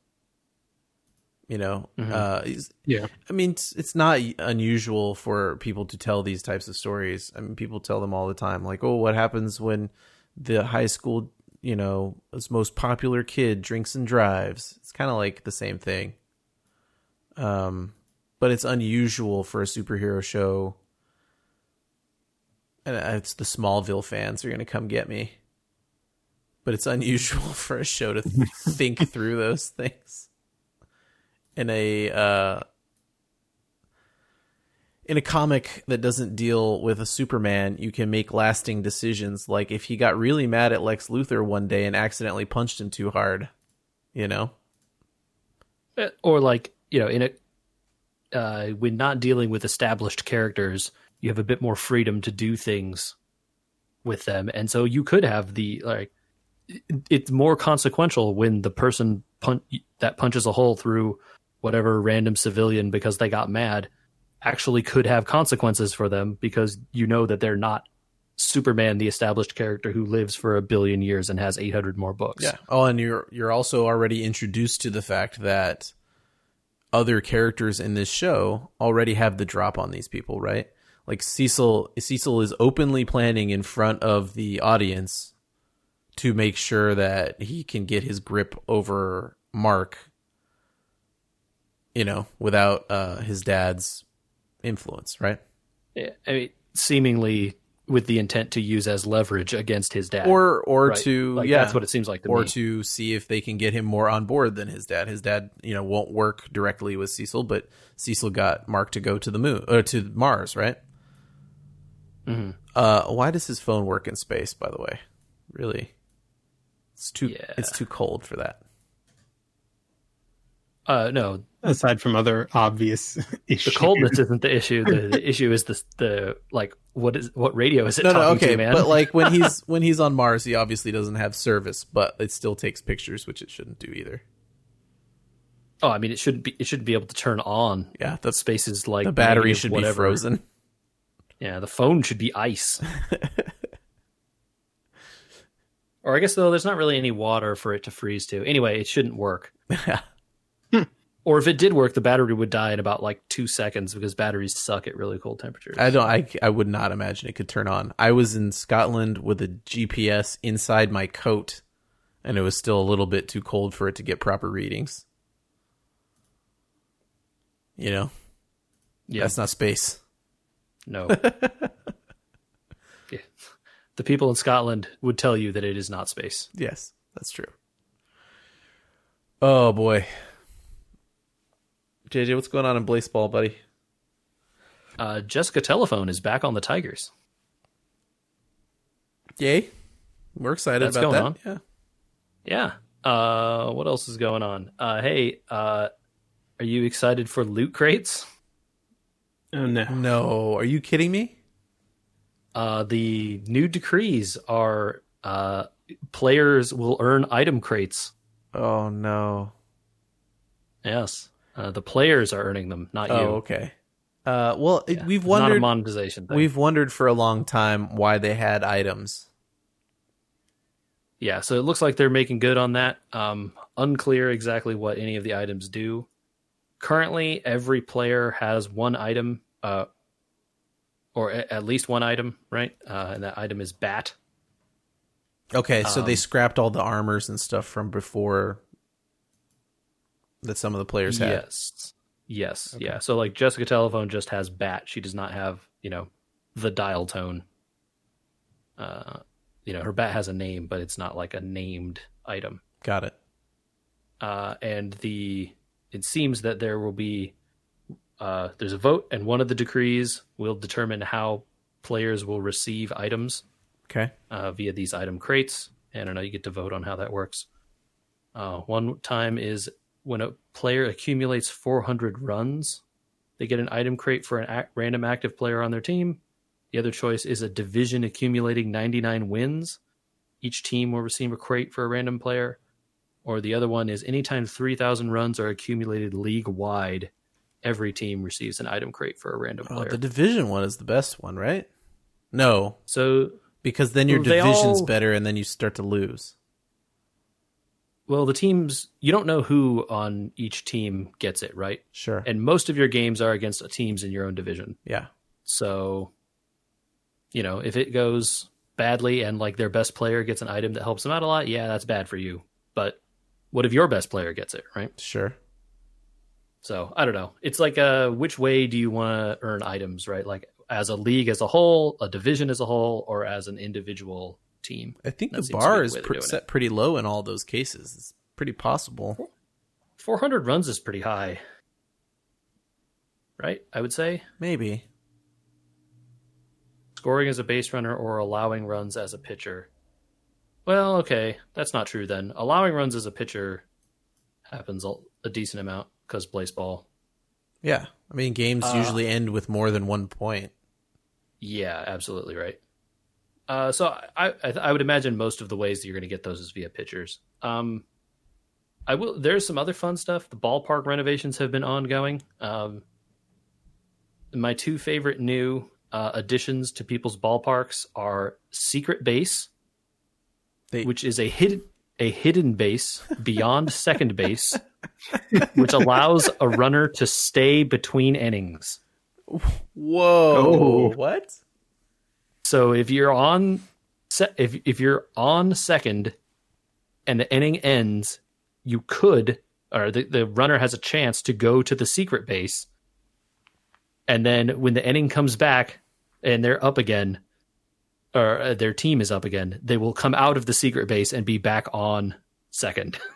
You know, uh, Yeah. I mean, it's, it's not unusual for people to tell these types of stories. I mean, people tell them all the time, like, "Oh, what happens when the high school, you know, most popular kid drinks and drives?" It's kind of like the same thing. Um, but it's unusual for a superhero show. And it's the Smallville fans are going to come get me. But it's unusual for a show to th- think through those things in a uh, in a comic that doesn't deal with a Superman, you can make lasting decisions. Like if he got really mad at Lex Luthor one day and accidentally punched him too hard, you know. Uh, or like you know, in a uh, when not dealing with established characters, you have a bit more freedom to do things with them, and so you could have the like. It's more consequential when the person pun- that punches a hole through whatever random civilian because they got mad actually could have consequences for them because you know that they're not Superman, the established character who lives for a billion years and has 800 more books. Yeah. Oh, and you're you're also already introduced to the fact that other characters in this show already have the drop on these people, right? Like Cecil Cecil is openly planning in front of the audience to make sure that he can get his grip over Mark you know, without uh his dad's influence, right? Yeah, I mean, seemingly with the intent to use as leverage against his dad. Or or Right. to Like, yeah, that's what it seems like to or me. to see if they can get him more on board than his dad. His dad, you know, won't work directly with Cecil, but Cecil got Mark to go to the moon or to Mars, right? Mm-hmm. Uh, why does his phone work in space? By the way, really, it's too Yeah. it's too cold for that. uh, no, Aside from other obvious issues, the coldness isn't the issue. The, the issue is the the like what is what radio is it No, talking no, okay, to, man? but like when he's when he's on Mars, he obviously doesn't have service, but it still takes pictures, which it shouldn't do either. oh, I mean, it shouldn't be it shouldn't be able to turn on. Yeah, the Space is like the battery should whatever. be frozen. Yeah, the phone should be ice. or I guess though, there's not really any water for it to freeze to. Anyway, it shouldn't work. Hmm. Or if it did work, the battery would die in about like two seconds because batteries suck at really cold temperatures. I don't. I I would not imagine it could turn on. I was in Scotland with a GPS inside my coat, and it was still a little bit too cold for it to get proper readings. You know, yeah, that's not space. No. yeah. The people in Scotland would tell you that it is not space. Yes, that's true. Oh boy, JJ, what's going on in Blaseball, buddy? Uh, Jessica Telephone is back on the Tigers. Yay, we're excited That's about going that. on. Yeah. Uh, what else is going on? Uh, hey, uh, are you excited for loot crates? Oh no. No, are you kidding me? Uh, the new decrees are uh, players will earn item crates. Oh no. Yes, uh, the players are earning them, not Oh, you. okay. Uh, well, it, we've It's not a wondered. monetization thing. We've wondered for a long time why they had items. Yeah, so it looks like they're making good on that. Um, unclear exactly what any of the items do. Currently, every player has one item, uh, or at least one item, right? Uh, and that item is Bat. Okay, so they Um, scrapped all the armors and stuff from before that some of the players had. Yes. Yes. Yeah. So like Jessica Telephone just has bat. She does not have, you know, the dial tone. Uh you know, her bat has a name, but it's not like a named item. Got it. Uh and the it seems that there will be uh there's a vote and one of the decrees will determine how players will receive items Okay. uh, via these item crates. And I know you get to vote on how that works. Uh, one time is when a player accumulates 400 runs, they get an item crate for an act, random active player on their team. The other choice is a division accumulating 99 wins. Each team will receive a crate for a random player. Or the other one is anytime 3,000 runs are accumulated league wide, every team receives an item crate for a random Oh, player. the division one is the best one, right? No, so, because then your division's all- better, and then you start to lose. well, the teams, you don't know who on each team gets it, right? Sure. And most of your games are against teams in your own division. yeah. So, you know, if it goes badly and like their best player gets an item that helps them out a lot, yeah, that's bad for you. But what if your best player gets it, right? Sure. So I don't know. It's like uh which way do you want to earn items, right? Like as a league as a whole, a division as a whole, or as an individual team. I think That the seems to be bar is way they're pr- doing set pretty low in all those cases. It's pretty possible. 400 runs is pretty high. Right? I would say Maybe. scoring as a base runner or allowing runs as a pitcher. Well, okay, that's not true then. Allowing runs as a pitcher happens a, decent amount because baseball. Yeah. I mean, games Uh, usually end with more than one point. Yeah, absolutely right. Uh, so I, I I would imagine most of the ways that you're going to get those is via pitchers. Um, I will. There's some other fun stuff. The ballpark renovations have been ongoing. Um, my two favorite new uh, additions to people's ballparks are Secret Base, They, which is a hidden a hidden base beyond second base, which allows a runner to stay between innings. whoa. Oh. What? So if you're on se- if if you're on second and the inning ends, you could or the, the runner has a chance to go to the secret base. And then when the inning comes back and they're up again or uh, their team is up again, they will come out of the secret base and be back on second.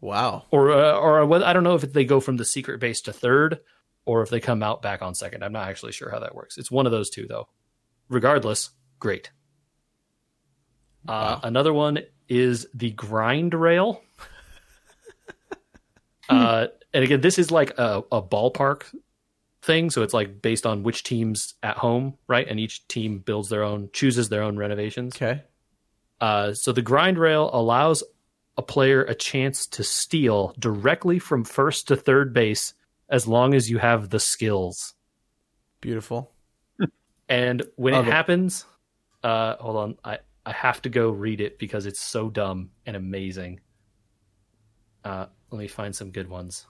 Wow. or uh, or whether, I don't know if they go from the secret base to third or if they come out back on second. I'm not actually sure how that works. It's one of those two though. Regardless, great. Uh, another one is the grind rail. uh, and again, this is like a, a ballpark thing, so it's like based on which team's at home, right? And each team builds their own, chooses their own renovations. Okay. Uh, so the grind rail allows a player a chance to steal directly from first to third base as long as you have the skills. Beautiful. And when Love it it. happens, uh, hold on, I, I have to go read it because it's so dumb and amazing. Uh, let me find some good ones.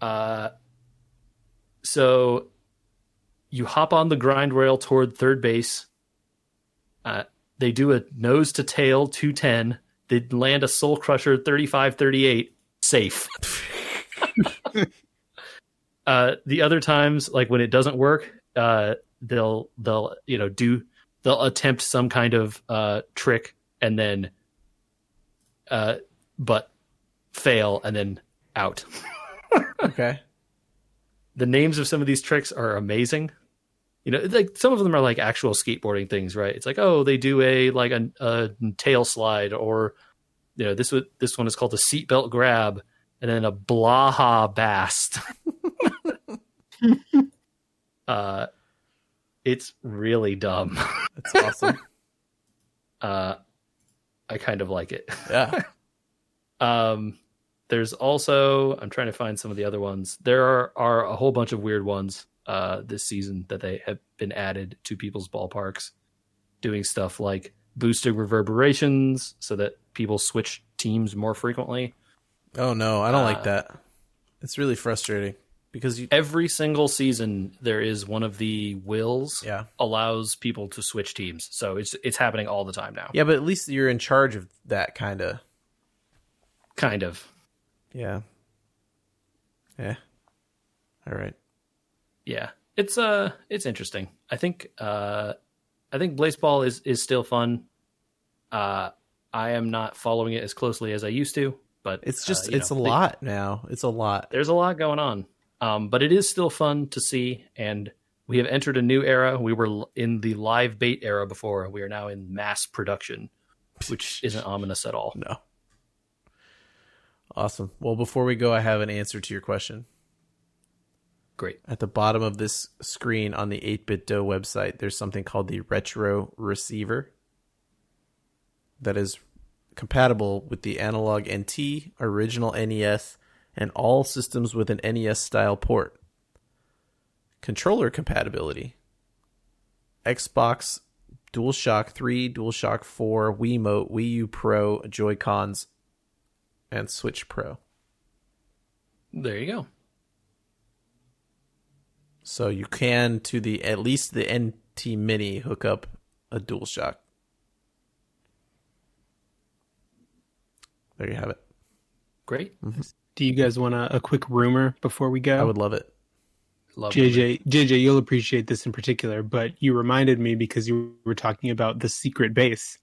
Uh, so you hop on the grind rail toward third base. Uh, they do a nose to tail 210. They land a soul crusher 35 38. Safe. uh, the other times, like when it doesn't work, uh, they'll they'll you know do they'll attempt some kind of uh, trick and then uh, but fail and then out. Okay. the names of some of these tricks are amazing. You know, like some of them are like actual skateboarding things, right? It's like, oh, they do a like a, a tail slide, or you know, this this one is called a seatbelt grab, and then a blaha bast. uh, it's really dumb. That's awesome. Uh, I kind of like it. yeah. Um, there's also I'm trying to find some of the other ones. There are, are a whole bunch of weird ones uh, this season that they have been added to people's ballparks, doing stuff like boosting reverberations so that people switch teams more frequently. Oh no, I don't Uh, like that. It's really frustrating because you. Every single season, there is one of the wills Yeah. allows people to switch teams. So it's it's happening all the time now. Yeah, but at least you're in charge of that kind of. Kind of. Yeah. Yeah. All right. yeah it's uh it's interesting i think uh i think Blaseball is is still fun uh i am not following it as closely as i used to but It's uh, just you it's know, a they- lot now. It's a lot. there's a lot going on um but it is still fun to see and we have entered a new era we were in the live bait era before we are now in mass production which isn't ominous at all No. Awesome. Well, before we go, I have an answer to your question. Great. At the bottom of this screen on the 8BitDo website, there's something called the Retro Receiver that is compatible with the Analogue NT, original NES, and all systems with an NES style port. Controller compatibility Xbox, DualShock 3, DualShock 4, Wiimote, Wii U Pro, Joy-Cons, and Switch Pro. There you go. So you can to the at least the NT Mini hook up a DualShock. There you have it. Great. Mm-hmm. Do you guys want a, a quick rumor before we go? I would love it. Love JJ, JJ, you'll appreciate this in particular, but you reminded me because you were talking about the secret base.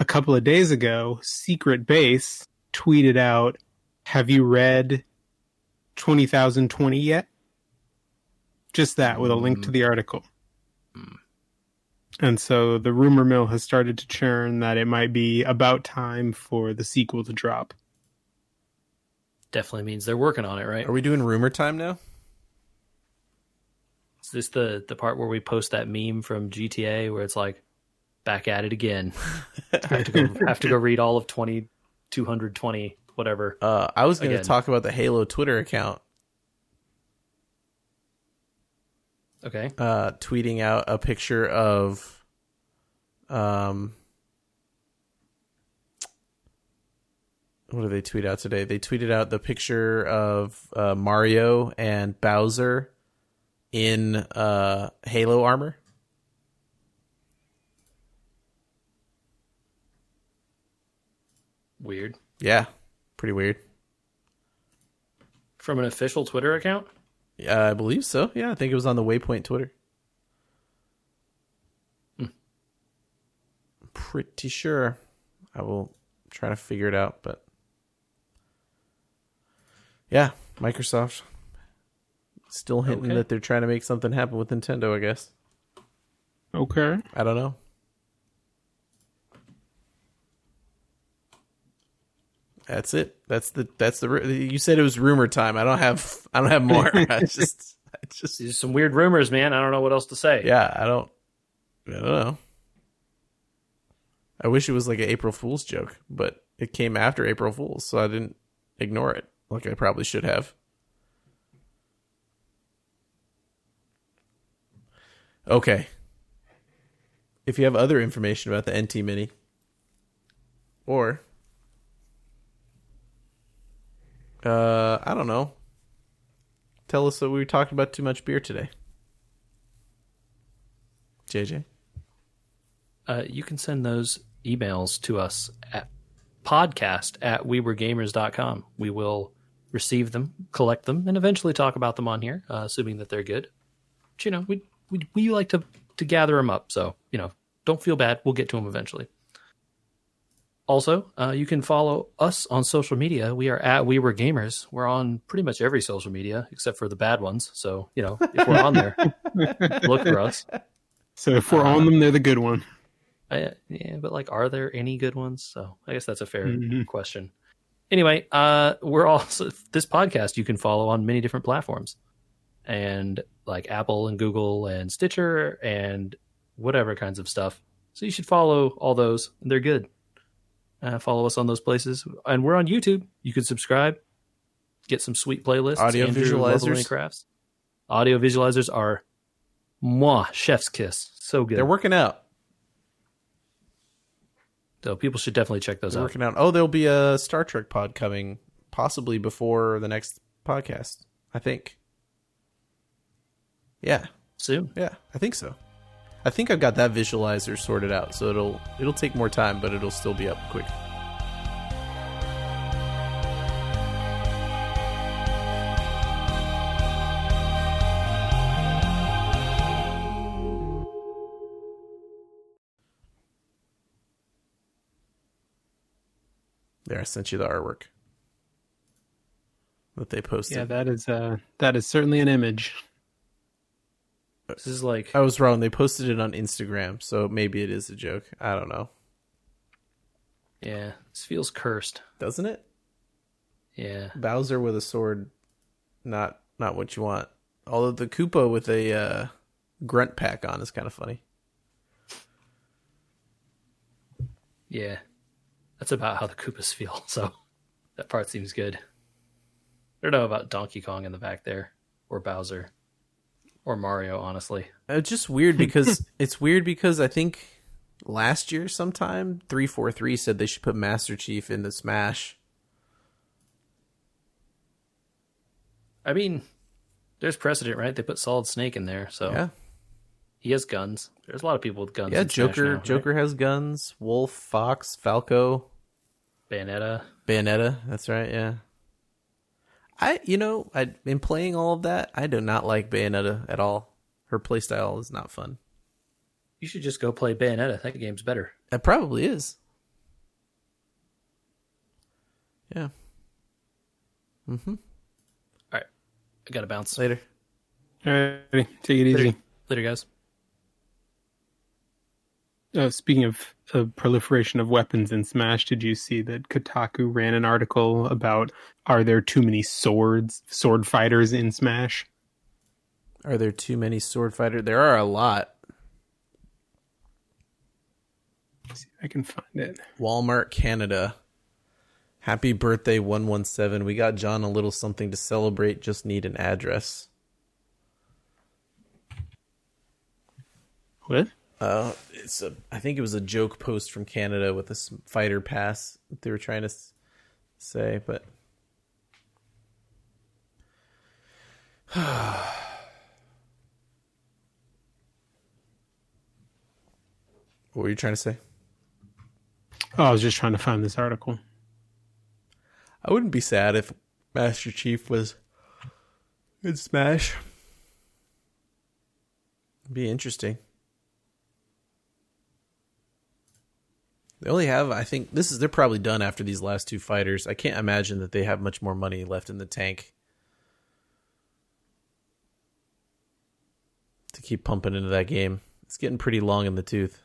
A couple of days ago, Secret Base tweeted out, Have you read 20,020 yet? Just that with a link to the mm. article. Mm. And so the rumor mill has started to churn that it might be about time for the sequel to drop. Definitely means they're working on it, right? Are we doing rumor time now? Is this the the part where we post that meme from GTA where it's like back at it again? have to go have to go read all of twenty two hundred twenty whatever. Uh, I was going to talk about the Halo Twitter account Okay. uh, tweeting out a picture of um what did they tweet out today? They tweeted out the picture of uh, Mario and Bowser in uh, Halo armor. Weird. Yeah, pretty weird. From an official Twitter account? Yeah, I believe so. Yeah, I think it was on the Waypoint Twitter. I'm pretty sure. I will try to figure it out, but yeah, Microsoft still hinting Okay. that they're trying to make something happen with Nintendo. I guess Okay. I don't know. That's it. That's the that's the. You said it was rumor time. I don't have I don't have more. I just I just These are some weird rumors, man. I don't know what else to say. yeah, I don't. I don't know. I wish it was like an April Fool's joke, but it came after April Fool's, so I didn't ignore it like I probably should have. Okay. If you have other information about the NT Mini, or uh, I don't know, tell us that we talked about too much beer today. JJ. Uh, you can send those emails to us at podcast at weweregamers.com. We will receive them, collect them, and eventually talk about them on here, uh, assuming that they're good. But, you know, we, we, we like to, to gather them up. So, you know, don't feel bad. We'll get to them eventually. Also, uh, you can follow us on social media. We are at We Were Gamers. We're on pretty much every social media except for the bad ones. So, you know, if we're on there, look for us. So if we're on them, they're the good one. I, yeah, but like, are there any good ones? So I guess that's a fair Mhm. question. Anyway, uh, we're also this podcast you can follow on many different platforms, and like Apple and Google and Stitcher and whatever kinds of stuff. So you should follow all those. They're good. Uh, follow us on those places, and we're on YouTube. You can subscribe, get some sweet playlists. Audio Andrew, visualizers. Crafts. Audio visualizers are moi chef's kiss. So good. They're working out. so people should definitely check those They're out. working out. Oh, there'll be a Star Trek pod coming, possibly before the next podcast. I think. Yeah, soon. yeah, I think so. I think I've got that visualizer sorted out, so it'll it'll take more time, but it'll still be up quick. There, I sent you the artwork that they posted. Yeah, that is uh that is certainly an image. This is like I was wrong. They posted it on Instagram, so maybe it is a joke. I don't know. yeah, this feels cursed. Doesn't it? Yeah. Bowser with a sword, not not what you want Although the Koopa with a uh, grunt pack on is kind of funny. Yeah, that's about how the Koopas feel. So that part seems good. I don't know about Donkey Kong in the back there, or Bowser, or Mario. Honestly, It's just weird because it's weird because I think last year sometime three four three said they should put Master Chief in the Smash. I mean, there's precedent, right? They put Solid Snake in there, so Yeah, he has guns. There's a lot of people with guns. yeah. in Smash Joker right? Joker has guns. Wolf, Fox, Falco, Bayonetta. Bayonetta. That's right. Yeah. I you know I in playing all of that I do not like Bayonetta at all. Her playstyle is not fun. You should just go play Bayonetta. That game's better. It probably is. Yeah. Mm-hmm. All right, I gotta bounce. Later. All right, take it easy. Later, later guys. Uh, speaking of uh, proliferation of weapons in Smash, did you see that Kotaku ran an article about are there too many swords, sword fighters in Smash? Are there too many sword fighter? There are a lot. Let's see if I can find it. Walmart Canada. Happy birthday 117. We got John a little something to celebrate. Just need an address. What? Uh, it's a. I think it was a joke post from Canada with a s- fighter pass that they were trying to say, but what were you trying to say? Oh, I was just trying to find this article. I wouldn't be sad if Master Chief was in Smash. It'd be interesting. They only have, I think, this is they're probably done after these last two fighters. I can't imagine that they have much more money left in the tank to keep pumping into that game. It's getting pretty long in the tooth.